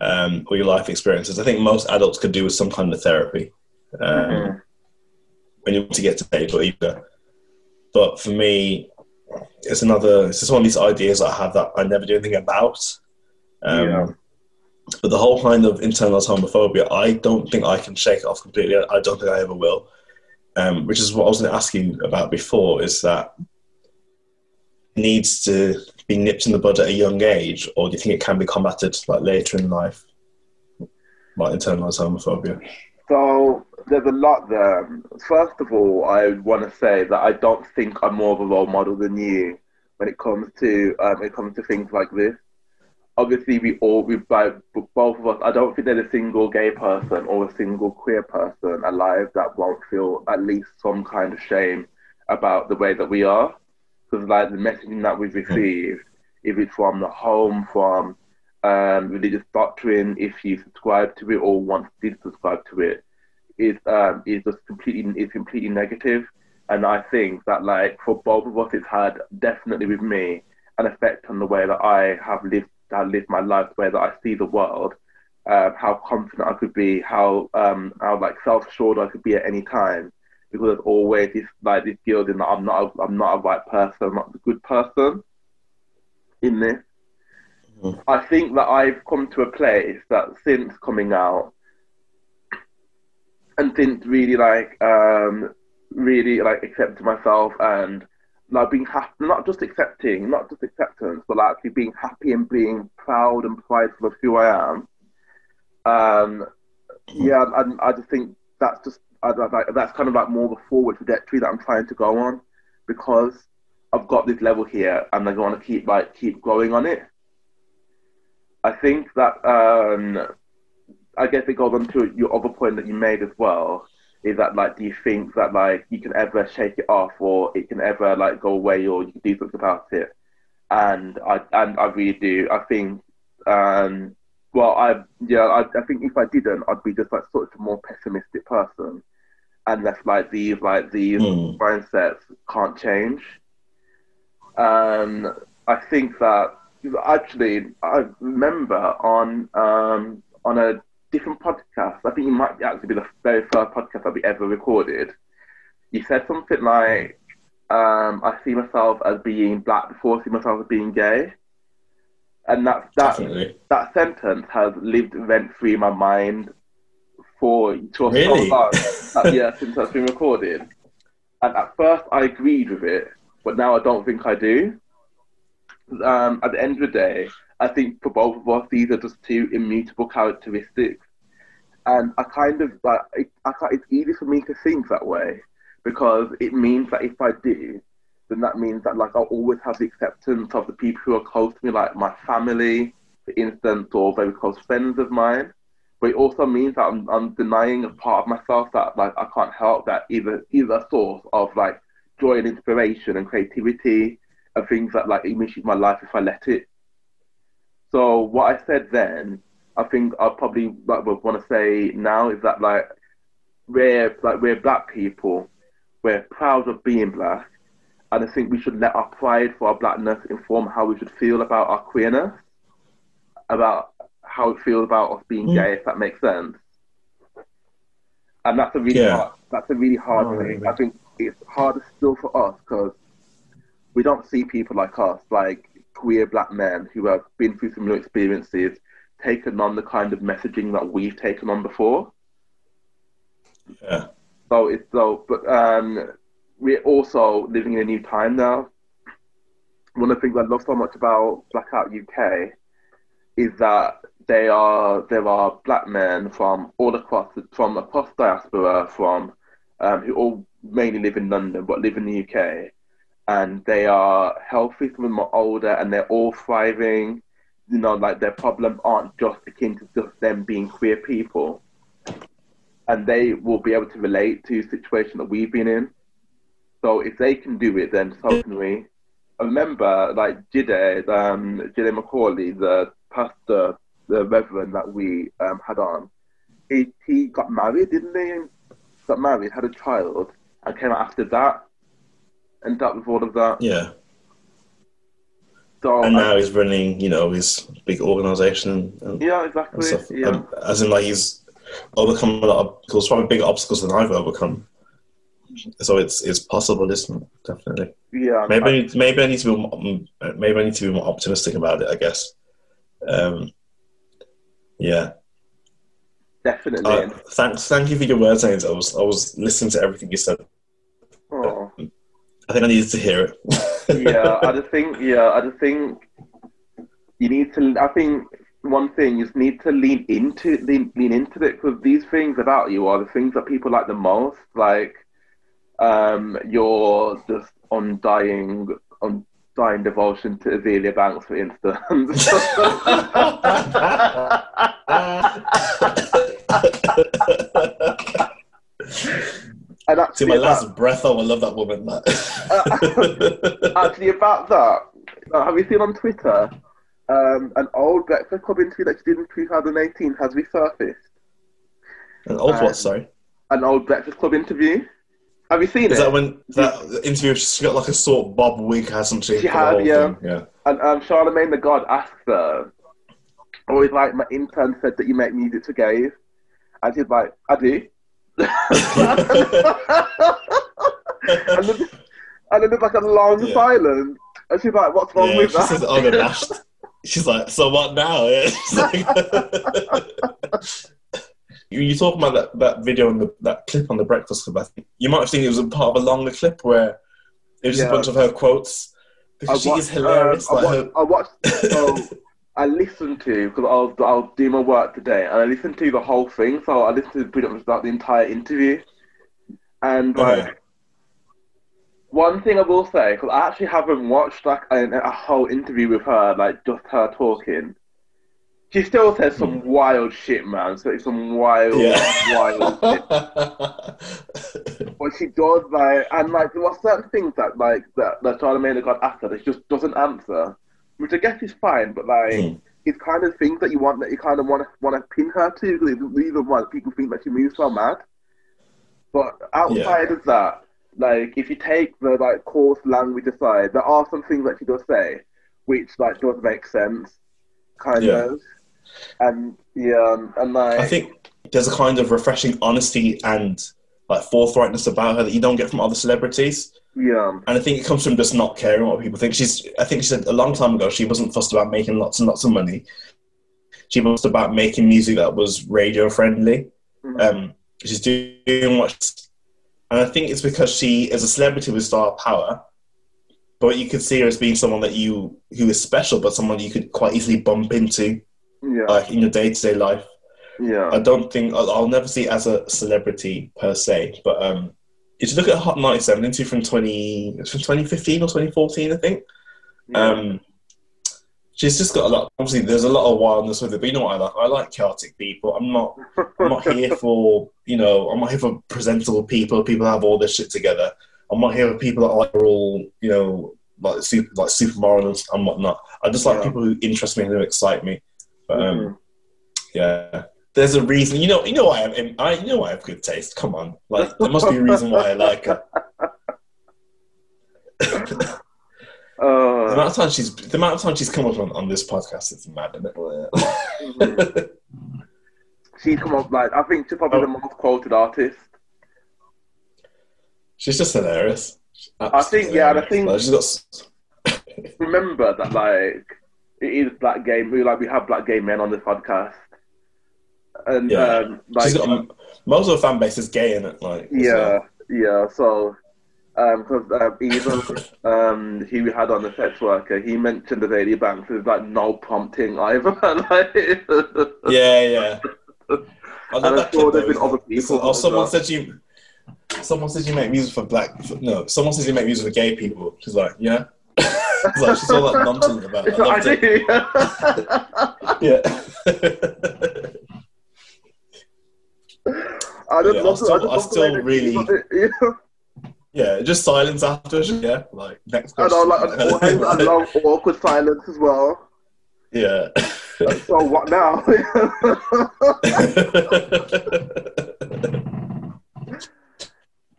um, or your life experiences, I think most adults could do with some kind of therapy um, Mhm. when you want to get to age or either. But for me, it's another. It's just one of these ideas I have that I never do anything about. Um, Yeah. But the whole kind of internalized homophobia, I don't think I can shake it off completely. I don't think I ever will. Um, which is what I was going to ask you about before. Is that needs to be nipped in the bud at a young age, or do you think it can be combated like later in life, like internalized homophobia? So there's a lot there. First of all, I want to say that I don't think I'm more of a role model than you when it comes to um, when it comes to things like this. Obviously, we all we both both of us. I don't think there's a single gay person or a single queer person alive that won't feel at least some kind of shame about the way that we are. Because like the messaging that we've received, if it's from the home, from um, religious doctrine, if you subscribe to it or want to subscribe to it, is um, is just completely is completely negative. And I think that like for both of us, it's had definitely with me an effect on the way that I have lived, I live my life, the way that I see the world, um, how confident I could be, how um, how like self assured I could be at any time. Because there's always this like this guilt in that I'm not a, I'm not a right person, I'm not a good person in this. Mhm. I think that I've come to a place that since coming out and since really like um really like accept myself and like being happy not just accepting not just acceptance but like actually being happy and being proud and prideful of who I am. Um yeah I, I just think that's just I, like, that's kind of like more the forward trajectory that I'm trying to go on because I've got this level here and I want to keep like keep growing on it. I think that um I guess it goes on to your other point that you made as well. Is that like, do you think that like you can ever shake it off, or it can ever like go away, or you can do something about it? And I and I really do. I think, um, well, I yeah, I, I think if I didn't, I'd be just like sort of a more pessimistic person, and that's like these like these Hmm. mindsets can't change. Um, I think that actually, I remember on um, on a different podcast. I think you might actually be the very first podcast that we ever recorded. You said something like, um, "I see myself as being black before I see myself as being gay," and that that Definitely. that sentence has lived rent free in my mind for for Really? so long. that, yeah, since that's been recorded. And at first, I agreed with it, but now I don't think I do. Um, at the end of the day, I think for both of us, these are just two immutable characteristics. And I kind of like, it, I, ca- it's easy for me to think that way because it means that if I do, then that means that like I'll always have the acceptance of the people who are close to me, like my family, for instance, or very close friends of mine. But it also means that I'm, I'm denying a part of myself that like I can't help that either either a source of like joy and inspiration and creativity and things that like enrich my life if I let it. So what I said then, I think I probably like, would want to say now is that like we're like we're black people, we're proud of being black, and I think we should let our pride for our blackness inform how we should feel about our queerness, about how it feels about us being mm. gay, if that makes sense. And that's a really Yeah. hard, that's a really hard Oh, thing. really? I think it's harder still for us because we don't see people like us, like queer black men who have been through similar experiences, taken on the kind of messaging that we've taken on before. Yeah. So it's so, but um, we're also living in a new time now. One of the things I love so much about Blackout UK is that they are there are black men from all across from across diaspora from um, who all mainly live in London but live in the UK, and they are healthy. Some of them are older, and they're all thriving. You know, like their problems aren't just akin to just them being queer people and they will be able to relate to situation that we've been in. So if they can do it, then so can we. I remember, like Jide, um, Jide Macaulay, the pastor, the reverend that we um, had on, he, he got married, didn't he? Got married, had a child, and came out after that, and dealt with all of that. Yeah. So And I- now he's running, you know, his big organization and, yeah, and exactly. stuff. Yeah. Um, as in, like, he's overcome a lot of obstacles, probably bigger obstacles than I've overcome. So it's it's possible, isn't it? Definitely. yeah. Maybe I need, maybe I need to be more, maybe I need to be more optimistic about it. I guess. Um, yeah. definitely. Uh, thanks. Thank you for your words, Ains. I was I was listening to everything you said. Oh. I think I needed to hear it. yeah, I just think yeah, I just think you need to. I think one thing you just need to lean into lean, lean into it because these things about you are the things that people like the most. Like um, your just undying undying devotion to Azealia Banks, for instance. and to actually, my about, last breath, oh, I love that woman. That. actually about that, uh, have you seen on Twitter um, an old Breakfast Club interview that she did in 2018 has resurfaced? An old Um, what? Sorry. An old Breakfast Club interview. Have you seen Is it? that when that interview? She's got like a sort of bob wig, hasn't she? She had, yeah. thing? Yeah. And um, Charlemagne the God asked her, always like, my intern said that you make music for gays. And she's like, I do. And, then, and then there's like a long Yeah. silence. And she's like, what's wrong yeah, with she that? says it unabashed. She's like, so what now? Yeah. Like- you, you talking about that, that video and the, that clip on the Breakfast Club? I think you might have seen it was a part of a longer clip where it was just Yeah. a bunch of her quotes because she watched, is hilarious. um, I, like watched, I watched, so I listened to, because I'll, I'll do my work today, and I listened to the whole thing, so I listened to pretty much about the entire interview. And, like, one thing I will say, because I actually haven't watched, like, a, a whole interview with her, like, just her talking. She still says some hmm. wild shit, man. So it's some wild, yeah. wild shit. But she does like, and like there are certain things that like that that Charlemagne got asked her that she just doesn't answer, which I guess is fine. But like, Mm. it's kind of things that you want that you kind of want to want to pin her to because it's the reason why people think that she moves so mad. But outside of that, like if you take the like coarse language aside, there are some things that she does say, which like does make sense, kind Yeah. of. And yeah, um, and like I think there's a kind of refreshing honesty and like forthrightness about her that you don't get from other celebrities. Yeah, And I think it comes from just not caring what people think. She's, I think she said a long time ago, she wasn't fussed about making lots and lots of money. She was about making music that was radio friendly. Mhm. Um, she's doing what, she's- and I think it's because she is a celebrity with star power. But you could see her as being someone that you who is special, but someone you could quite easily bump into, yeah, like in your day to day life. yeah. I don't think I'll, I'll never see it as a celebrity per se, but um, if you look at Hot 97 into from 20, from 2015 or 2014, I think. Yeah. Um, she's just got a lot. Obviously, there's a lot of wildness with it, but you know what I like? I like chaotic people. I'm not. I'm not here for you know. I'm not here for presentable people. People have all this shit together. I'm not here for people that are like all you know like super like super morals and whatnot. I just like Yeah. people who interest me and who excite me. But um, Mhm. yeah, there's a reason. You know. You know I have. I you know I have good taste. Come on, like there must be a reason why I like her. The Uh, amount of time she's the amount of time she's come up on, on this podcast is mad, isn't it? She's come up like I think she's probably Oh. the most quoted artist. she's just hilarious. I think, yeah, I think- she's got. Remember that like it is black gay. We like we have black gay men on this podcast, and Yeah. um, like got um, most of the fan base is gay in it. Like yeah, well. yeah. So because um, even um, he had on the sex worker, he mentioned the Lady Banks. There's like no prompting either. like, yeah, yeah. I love that sure there's been other people Oh, someone well. said you. Someone said you make music for black. For, no, someone says you make music for gay people. She's like, yeah. It's like she's all that nonchalant about. It. I I loved it. do. Yeah. I just Yeah, love I still- I I still really- it, yeah. yeah, just silence after. Yeah, like next I question. know, like, and I love awkward silence as well. yeah. So what now?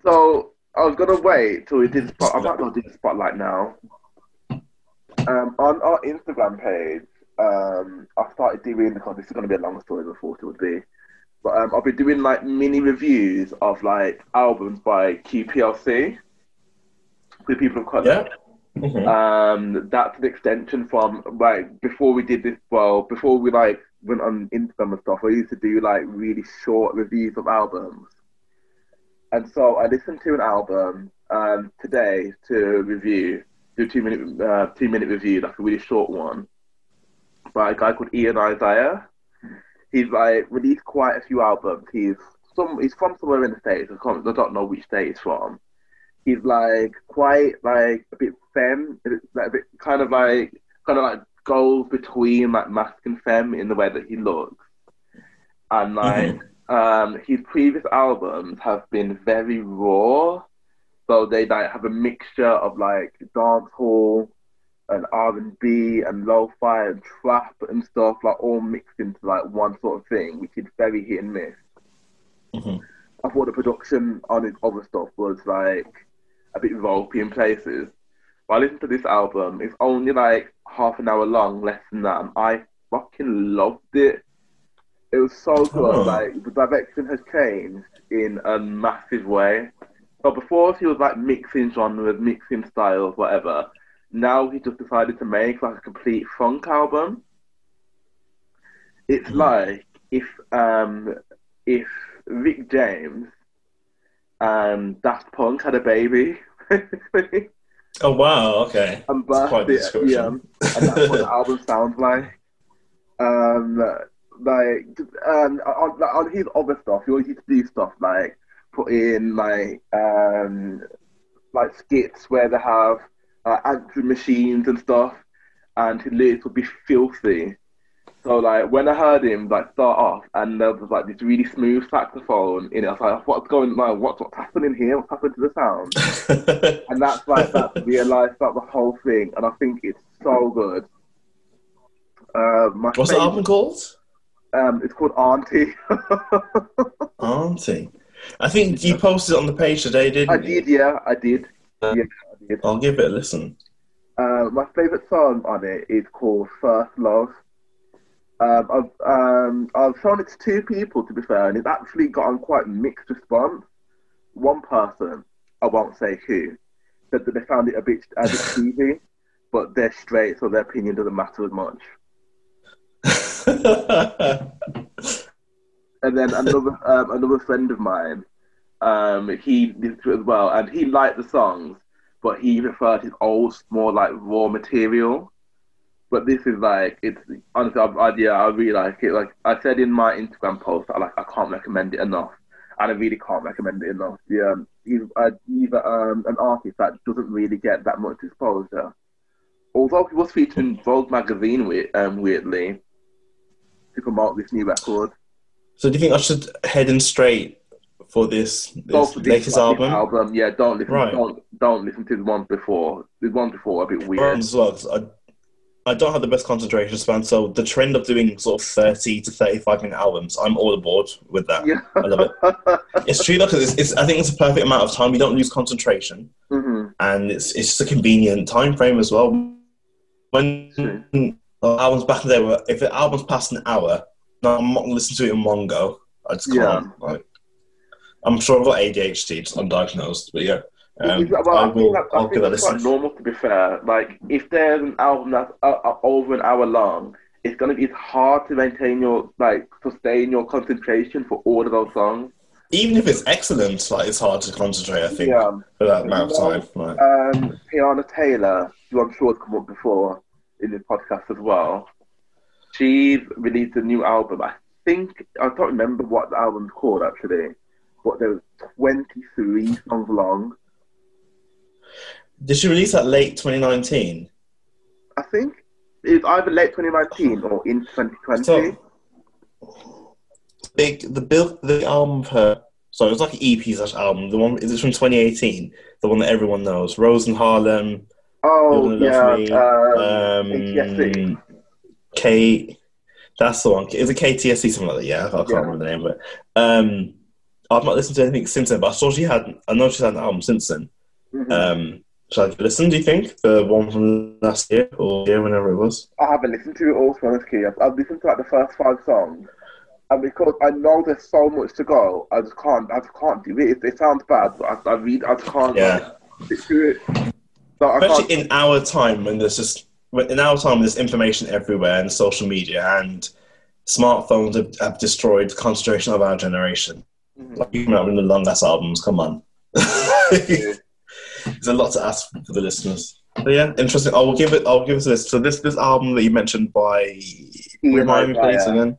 so I was gonna wait till we did spot. I might not do the spotlight now. Um, on our Instagram page, um, I started doing because this is gonna be a longer story than I thought it would be. But um, I'll be doing like mini reviews of like albums by QPOC with people of color. yeah. Mhm. Um, that's an extension from like before we did this. Well, before we like went on Instagram and stuff, I used to do like really short reviews of albums. And so I listened to an album um, today to review, do a two minute uh, two minute review, like a really short one, by a guy called Ian Isaiah. He's like released quite a few albums. He's some he's from somewhere in the states. I, can't, I don't know which state he's from he's like quite like a bit femme, like a bit kind of like kind of like goes between like masc and femme in the way that he looks, and like um, his previous albums have been very raw, so they like have a mixture of like dancehall and R and B and lo-fi and trap and stuff like all mixed into like one sort of thing, which is very hit and miss. Mhm. I thought the production on his other stuff was like a bit ropey in places. But I listened to this album. It's only like half an hour long, less than that, and I fucking loved it. It was so good. Oh. Like the direction has changed in a massive way. But before he was like mixing genres, mixing styles, whatever. Now he just decided to make like a complete funk album. It's Mhm. like if um if Rick James and Daft Punk had a baby. Oh wow. Okay. and It's quite a birthed it, description. yeah, and that's what the album sounds like. Um, like um, on, on his other stuff, he always used to do stuff like put in like um, like skits where they have uh, answering machines and stuff, and his lyrics would be filthy. So like when I heard him like start off, and there was like this really smooth saxophone in it, I was like, "What's going on? What's what's happening here? What's happened to the sound?" and that's like that's realised about the whole thing, and I think it's so good. Uh, What's the album called? Um, it's called Auntie. Auntie. I think you posted it on the page today, didn't I you? did, yeah, I did. Yeah. I'll give it a listen. Uh, my favourite song on it is called First Love. Um, I've um, I've shown it to two people to be fair, and it's actually gotten quite mixed response. One person, I won't say who, said that they found it a bit a bit cheesy, but they're straight, so their opinion doesn't matter as much. And then another um, another friend of mine, um, he to it as well, and he liked the songs, but he preferred his old, more like raw material. But this is like it's honestly, I, I, yeah, I really like it. Like I said in my Instagram post, I like I can't recommend it enough. and I really can't recommend it enough. Yeah, um, he's uh, he's um, an artist that doesn't really get that much exposure. Although he was featured in Vogue magazine, with, um, weirdly, to promote this new record. So do you think I should head in straight for this, this for latest this album? album, yeah, don't listen, Right. don't don't listen to the ones before. The ones before are a bit weird. As well, 'cause I, I don't have the best concentration span, so the trend of doing sort of 30 to 35 minute albums, I'm all aboard with that. Yeah. I love it. It's true, though, 'cause it's, it's, I think it's a perfect amount of time. You don't lose concentration, hmm and it's it's just a convenient time frame as well. When uh, albums back in the day were, if the album's past an hour, no, I'm not going to listen to it in one go. I just can't. Yeah. Like, I'm sure I've got ADHD, just undiagnosed, but yeah. Um, well, I I think that- I think give that a that's quite normal to be fair. Like if there's an album that's uh, uh, over an hour long, it's gonna be it's hard to maintain your like sustain your concentration for all of those songs. Even if it's excellent, like it's hard to concentrate. I think Yeah. for that amount of time. Like, Um, Teyana Taylor, who I'm sure has come up before in this podcast as well. She's released a new album. I think I don't remember what the album's called actually, but there's 23 songs long. did she release that late 2019? I think it's either late 2019 or in 2020. So- Big the bill the album of her. So it was like an EP slash album. The one is it from 2018? The one that everyone knows. Rose in Harlem. Oh yeah, Love um, Um. Kate. That's the one. Is it KTSE something like that? Yeah, I can't Yeah. remember the name of it. Um, I've not listened to anything since then, but I saw she had. I know she's had an album since then. Mhm. Um, should I listen? Do you think the one from last year or year, whenever it was? I haven't listened to it all, to be honest you. I've, I've listened to like the first five songs, and because I know there's so much to go, I just can't. I just can't do it. It, it sounds bad, but I, I read. I just can't. Yeah. Like, through it. So Especially in our time when there's just when- in our time there's information everywhere and social media and smartphones have, have destroyed the concentration of our generation. Mhm. Like you come out with the long ass albums, come on. There's a lot to ask for the listeners. But yeah, interesting. I will give it. I'll give it this. So this this album that you mentioned by Ian remind me please again.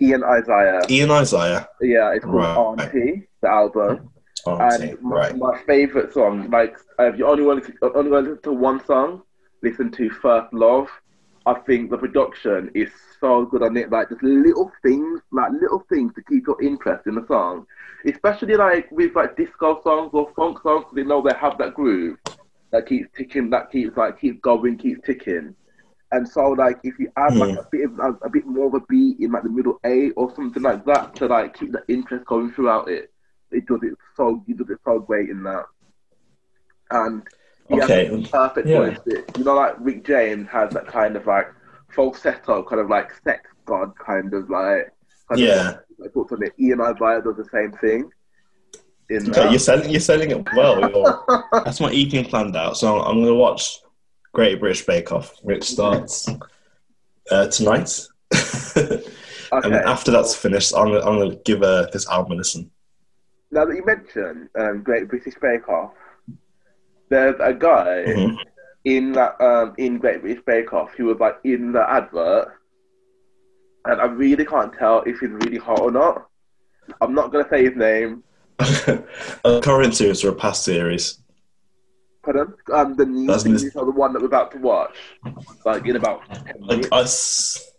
Ian Isaiah. Ian Isaiah. Yeah, it's called Right. Auntie, the album. Oh, And my, right. my favorite song, like if you only want to only want to listen to one song, listen to First Love. I think the production is so good on it. Like just little things, like little things to keep your interest in the song. Especially like with like disco songs or funk songs, they know they have that groove that keeps ticking, that keeps like keeps going, keeps ticking. And so like if you add like Hmm. a bit of a, a bit more of a beat in like the middle A or something like that to like keep the interest going throughout it, it does it so he does it so great in that. And he Okay. has perfect Yeah. voice. You know, like Rick James has that kind of like falsetto, kind of like sex god kind of like. Kind Yeah. Of, like, puts on it. Ian Isaiah does the same thing. In Okay, that. you're selling. You're selling it well. That's my evening planned out. So I'm going to watch Great British Bake Off, which starts uh, tonight. and Okay. then after that's finished, I'm going to, I'm going to give uh, this album a listen. Now that you mentioned um, Great British Bake Off, there's a guy Mhm. in that um, in Great British Bake Off who was like in the advert, and I really can't tell if he's really hot or not. I'm not gonna say his name. a current series or a past series? Pardon? Um, the new That's series mis- or the one that we're about to watch, like in about 10 Like. I, s-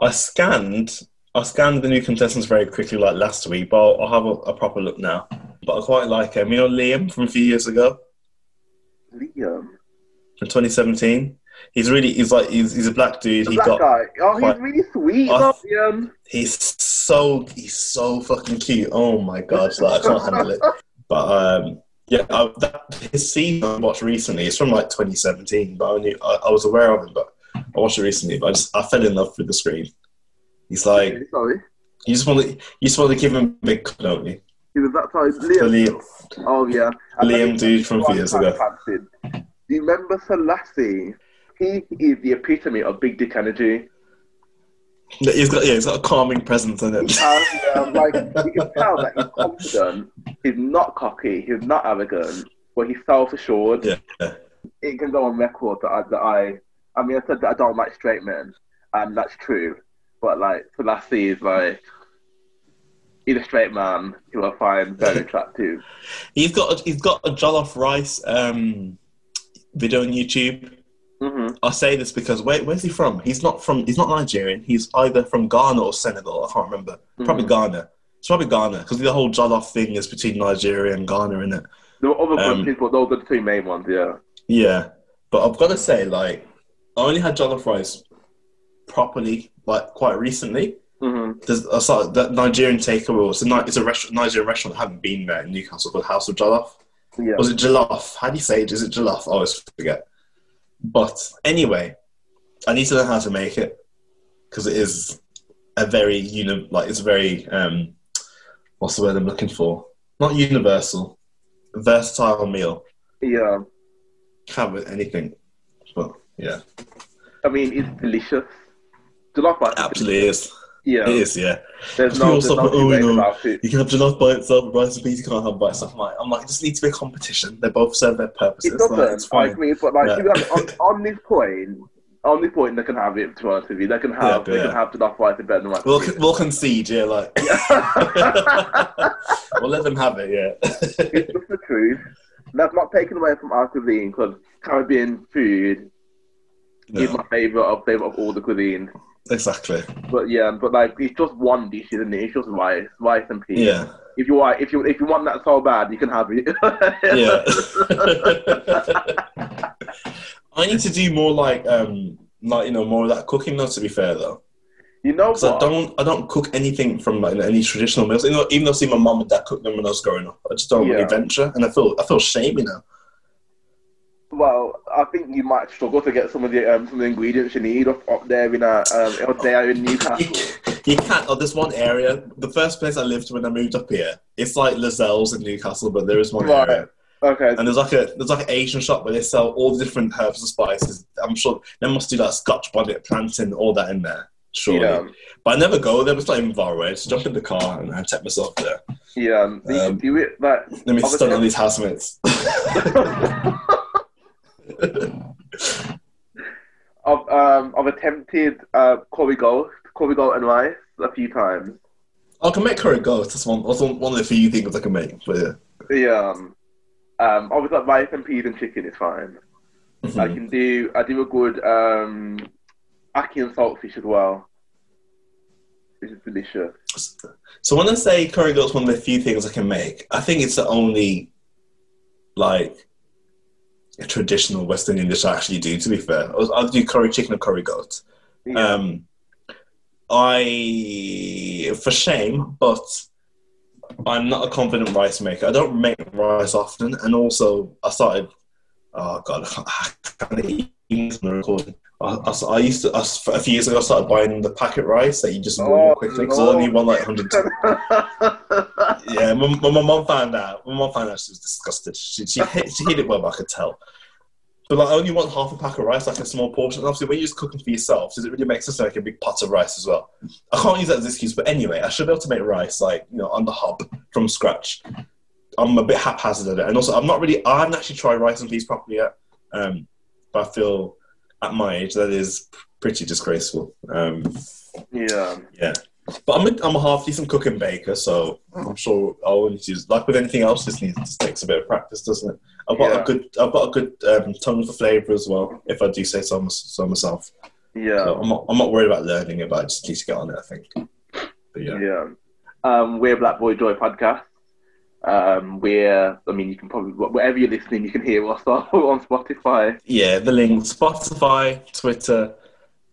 I scanned, I scanned the new contestants very quickly, like last week. But I'll, I'll have a, a proper look now. But I quite like him. You know Liam from a few years ago, Liam, from 2017. He's really, he's like, he's, he's a black dude. the He black got, guy. Oh, quite- he's really sweet. I- not Liam. he's so, he's so fucking cute. Oh my god, like, I can't handle it. But um, yeah, I, that, his season I watched recently. It's from like 2017, but I, knew, I, I was aware of him. But I watched it recently. But I just, I fell in love with the screen. He's like, Sorry, you just want to, you just want to give him a big, don't you? he was that time. Liam. Liam, Oh yeah, And Liam dude from a few years ago. Do you remember Selasi? He is the epitome of big dick energy. He's got, yeah, he's got a calming presence in it. And, um, like you can tell that he's confident. He's not cocky. He's not arrogant. But he's self-assured. Yeah. It can go on record that I, that I. I mean, I said that I don't like straight men, and that's true. But like Selasi is like he's a straight man who I find very attractive. He's got a, he's got a jollof rice um, video on YouTube. Hmm I say this because where, where's he from? He's not from. He's not Nigerian. He's either from Ghana or Senegal. I can't remember. Probably Ghana. It's probably Ghana because the whole jollof thing is between Nigeria and Ghana, isn't it? There were other Um, countries, but those are the two main ones. Yeah. Yeah, but I've got to say, like, I only had jollof rice properly, like, quite recently. hmm There's I saw that Nigerian takeaway. It's a, it's a restaurant, Nigerian restaurant. I haven't been there in Newcastle called House of Jollof. Yeah. Was it jollof? How do you say it? Is it jollof? I always forget. But anyway, I need to learn how to make it because it is a very uni- like it's very um, what's the word I'm looking for? Not universal, versatile meal. Yeah. Have with anything, but yeah, I mean, it's delicious. Is absolutely is. Yeah. It is, yeah. There's no, there's no "Oh, you know. You can have jollof by itself, rice and peas you can't have by itself. I'm like, I'm like, it just needs to be a competition. They both serve their purposes. It doesn't. it's I fine. agree, but like Yeah. honest, on, on this point, on this point, they can have it. To be honest with you, they can have Yeah, they yeah. can have jollof rice in rice. We'll, peas. we'll concede, yeah, like we'll let them have it, yeah. it's just the truth. That's not taken away from our cuisine because Caribbean food is my favorite of favorite of all the cuisines. Exactly. But yeah, but like it's just one dish, isn't it? It's just rice, rice and peas. Yeah, If you want, if you if you want that so bad, you can have it. yeah. I need to do more like um like you know more of that cooking though. To be fair though, you know because I don't I don't cook anything from like any traditional meals. You know, even though I see my mum and dad cook them when I was growing up, I just don't really Yeah. venture, and I feel I feel shame, you know. Well, I think you might struggle to get some of the um, some of the ingredients you need up, up there in a um, up there in Newcastle. you can't. Oh, there's one area. The first place I lived when I moved up here, it's like Lazelle's in Newcastle, but there is one Right. area, Okay. and there's like a there's like an Asian shop where they sell all the different herbs and spices. I'm sure they must do like Scotch bonnet plantain, all that in there. Surely, Yeah. but I never go there. It's not even far away. Just jump in the car and I take myself there. Yeah. um, You can do it like Let me stun on these housemates. I've um I've attempted uh curry goat, curry goat and rice a few times. I can make curry goat. That's one. That's one, of the few things I can make. But yeah. Yeah. Um, um obviously like rice and peas and chicken is fine. I Mhm. can do I do a good um ackee and saltfish as well. Which is delicious. So when I say curry goat's one of the few things I can make, I think it's the only like traditional West Indian dish I actually do. To be fair, I'll, I'll do curry chicken and curry goat. Yeah. Um, I for shame, but I'm not a confident rice maker. I don't make rice often, and also I started. Oh god, I can't eat recording. I, I, I used to I, a few years ago. I started buying the packet rice that you just boil Oh, quickly because I only want like hundred. Yeah, my, my, my mum found out. My mum found out she was disgusted. She she hit, she hit it well, I could tell. But like, I only want half a pack of rice, like a small portion. And obviously, when you're just cooking for yourself, does it really make sense to make a big pot of rice as well? I can't use that as an excuse, but anyway, I should be able to make rice like you know on the hob from scratch. I'm a bit haphazard at it, and also I'm not really. I haven't actually tried rice and peas properly yet. Um, but I feel at my age that is pretty disgraceful. Um, yeah. yeah. But I'm a, I'm a half decent cook and baker, so I'm sure I'll use like with anything else. Just needs just takes a bit of practice, doesn't it? I've got Yeah. a good I've got a good um, tongue for flavour as well. If I do say so, so myself, Yeah. so I'm not I'm not worried about learning it, but I just need to get on it. I think. But yeah, Yeah. Um, we're Black Boy Joy podcast. Um, we're, I mean, you can probably, wherever you're listening, you can hear us on Spotify. yeah. The link: Spotify, Twitter,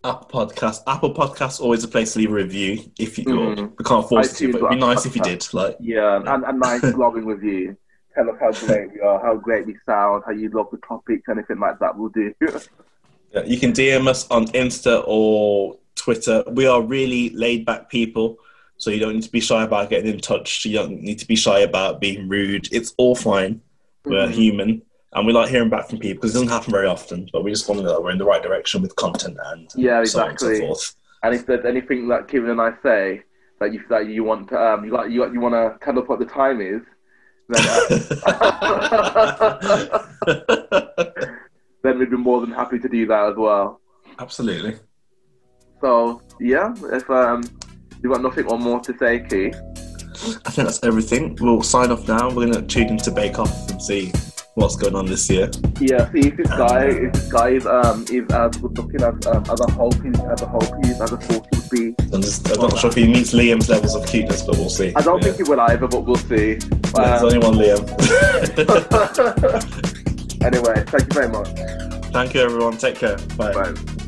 Apple Podcast. Apple Podcast always a place to leave a review. If you Mhm. we can't force it to, but it'd be nice if you did. Like Yeah, and a nice glowing review. Tell us how great we are, how great we sound, how you love the topics, anything like that, we'll do. Yeah, you can DM us on Insta or Twitter. We are really laid back people, so you don't need to be shy about getting in touch. You don't need to be shy about being rude. It's all fine. We're Mhm. human, and we like hearing back from people because it doesn't happen very often. But we just want to know that we're in the right direction with content and Yeah, so on and so exactly. forth. And if there's anything that Kevin and I say that you that you want, to, um, you like you, you want to tell us what the time is, then uh, then we'd be more than happy to do that as well. Absolutely. So yeah, if um, you've got nothing more to say, Keith, I think that's everything. We'll sign off now. We're gonna tune into Bake Off and see what's going on this year. Yeah, see if this guy, if this guy is um is as good looking as um as hope he as hope he is as thought he would be. I'm, just, I'm not sure if he meets Liam's levels of cuteness, but we'll see. I don't Yeah. think he will either, but we'll see. There's Um, only one Liam. anyway, thank you very much. Thank you, everyone. Take care. Bye. Bye.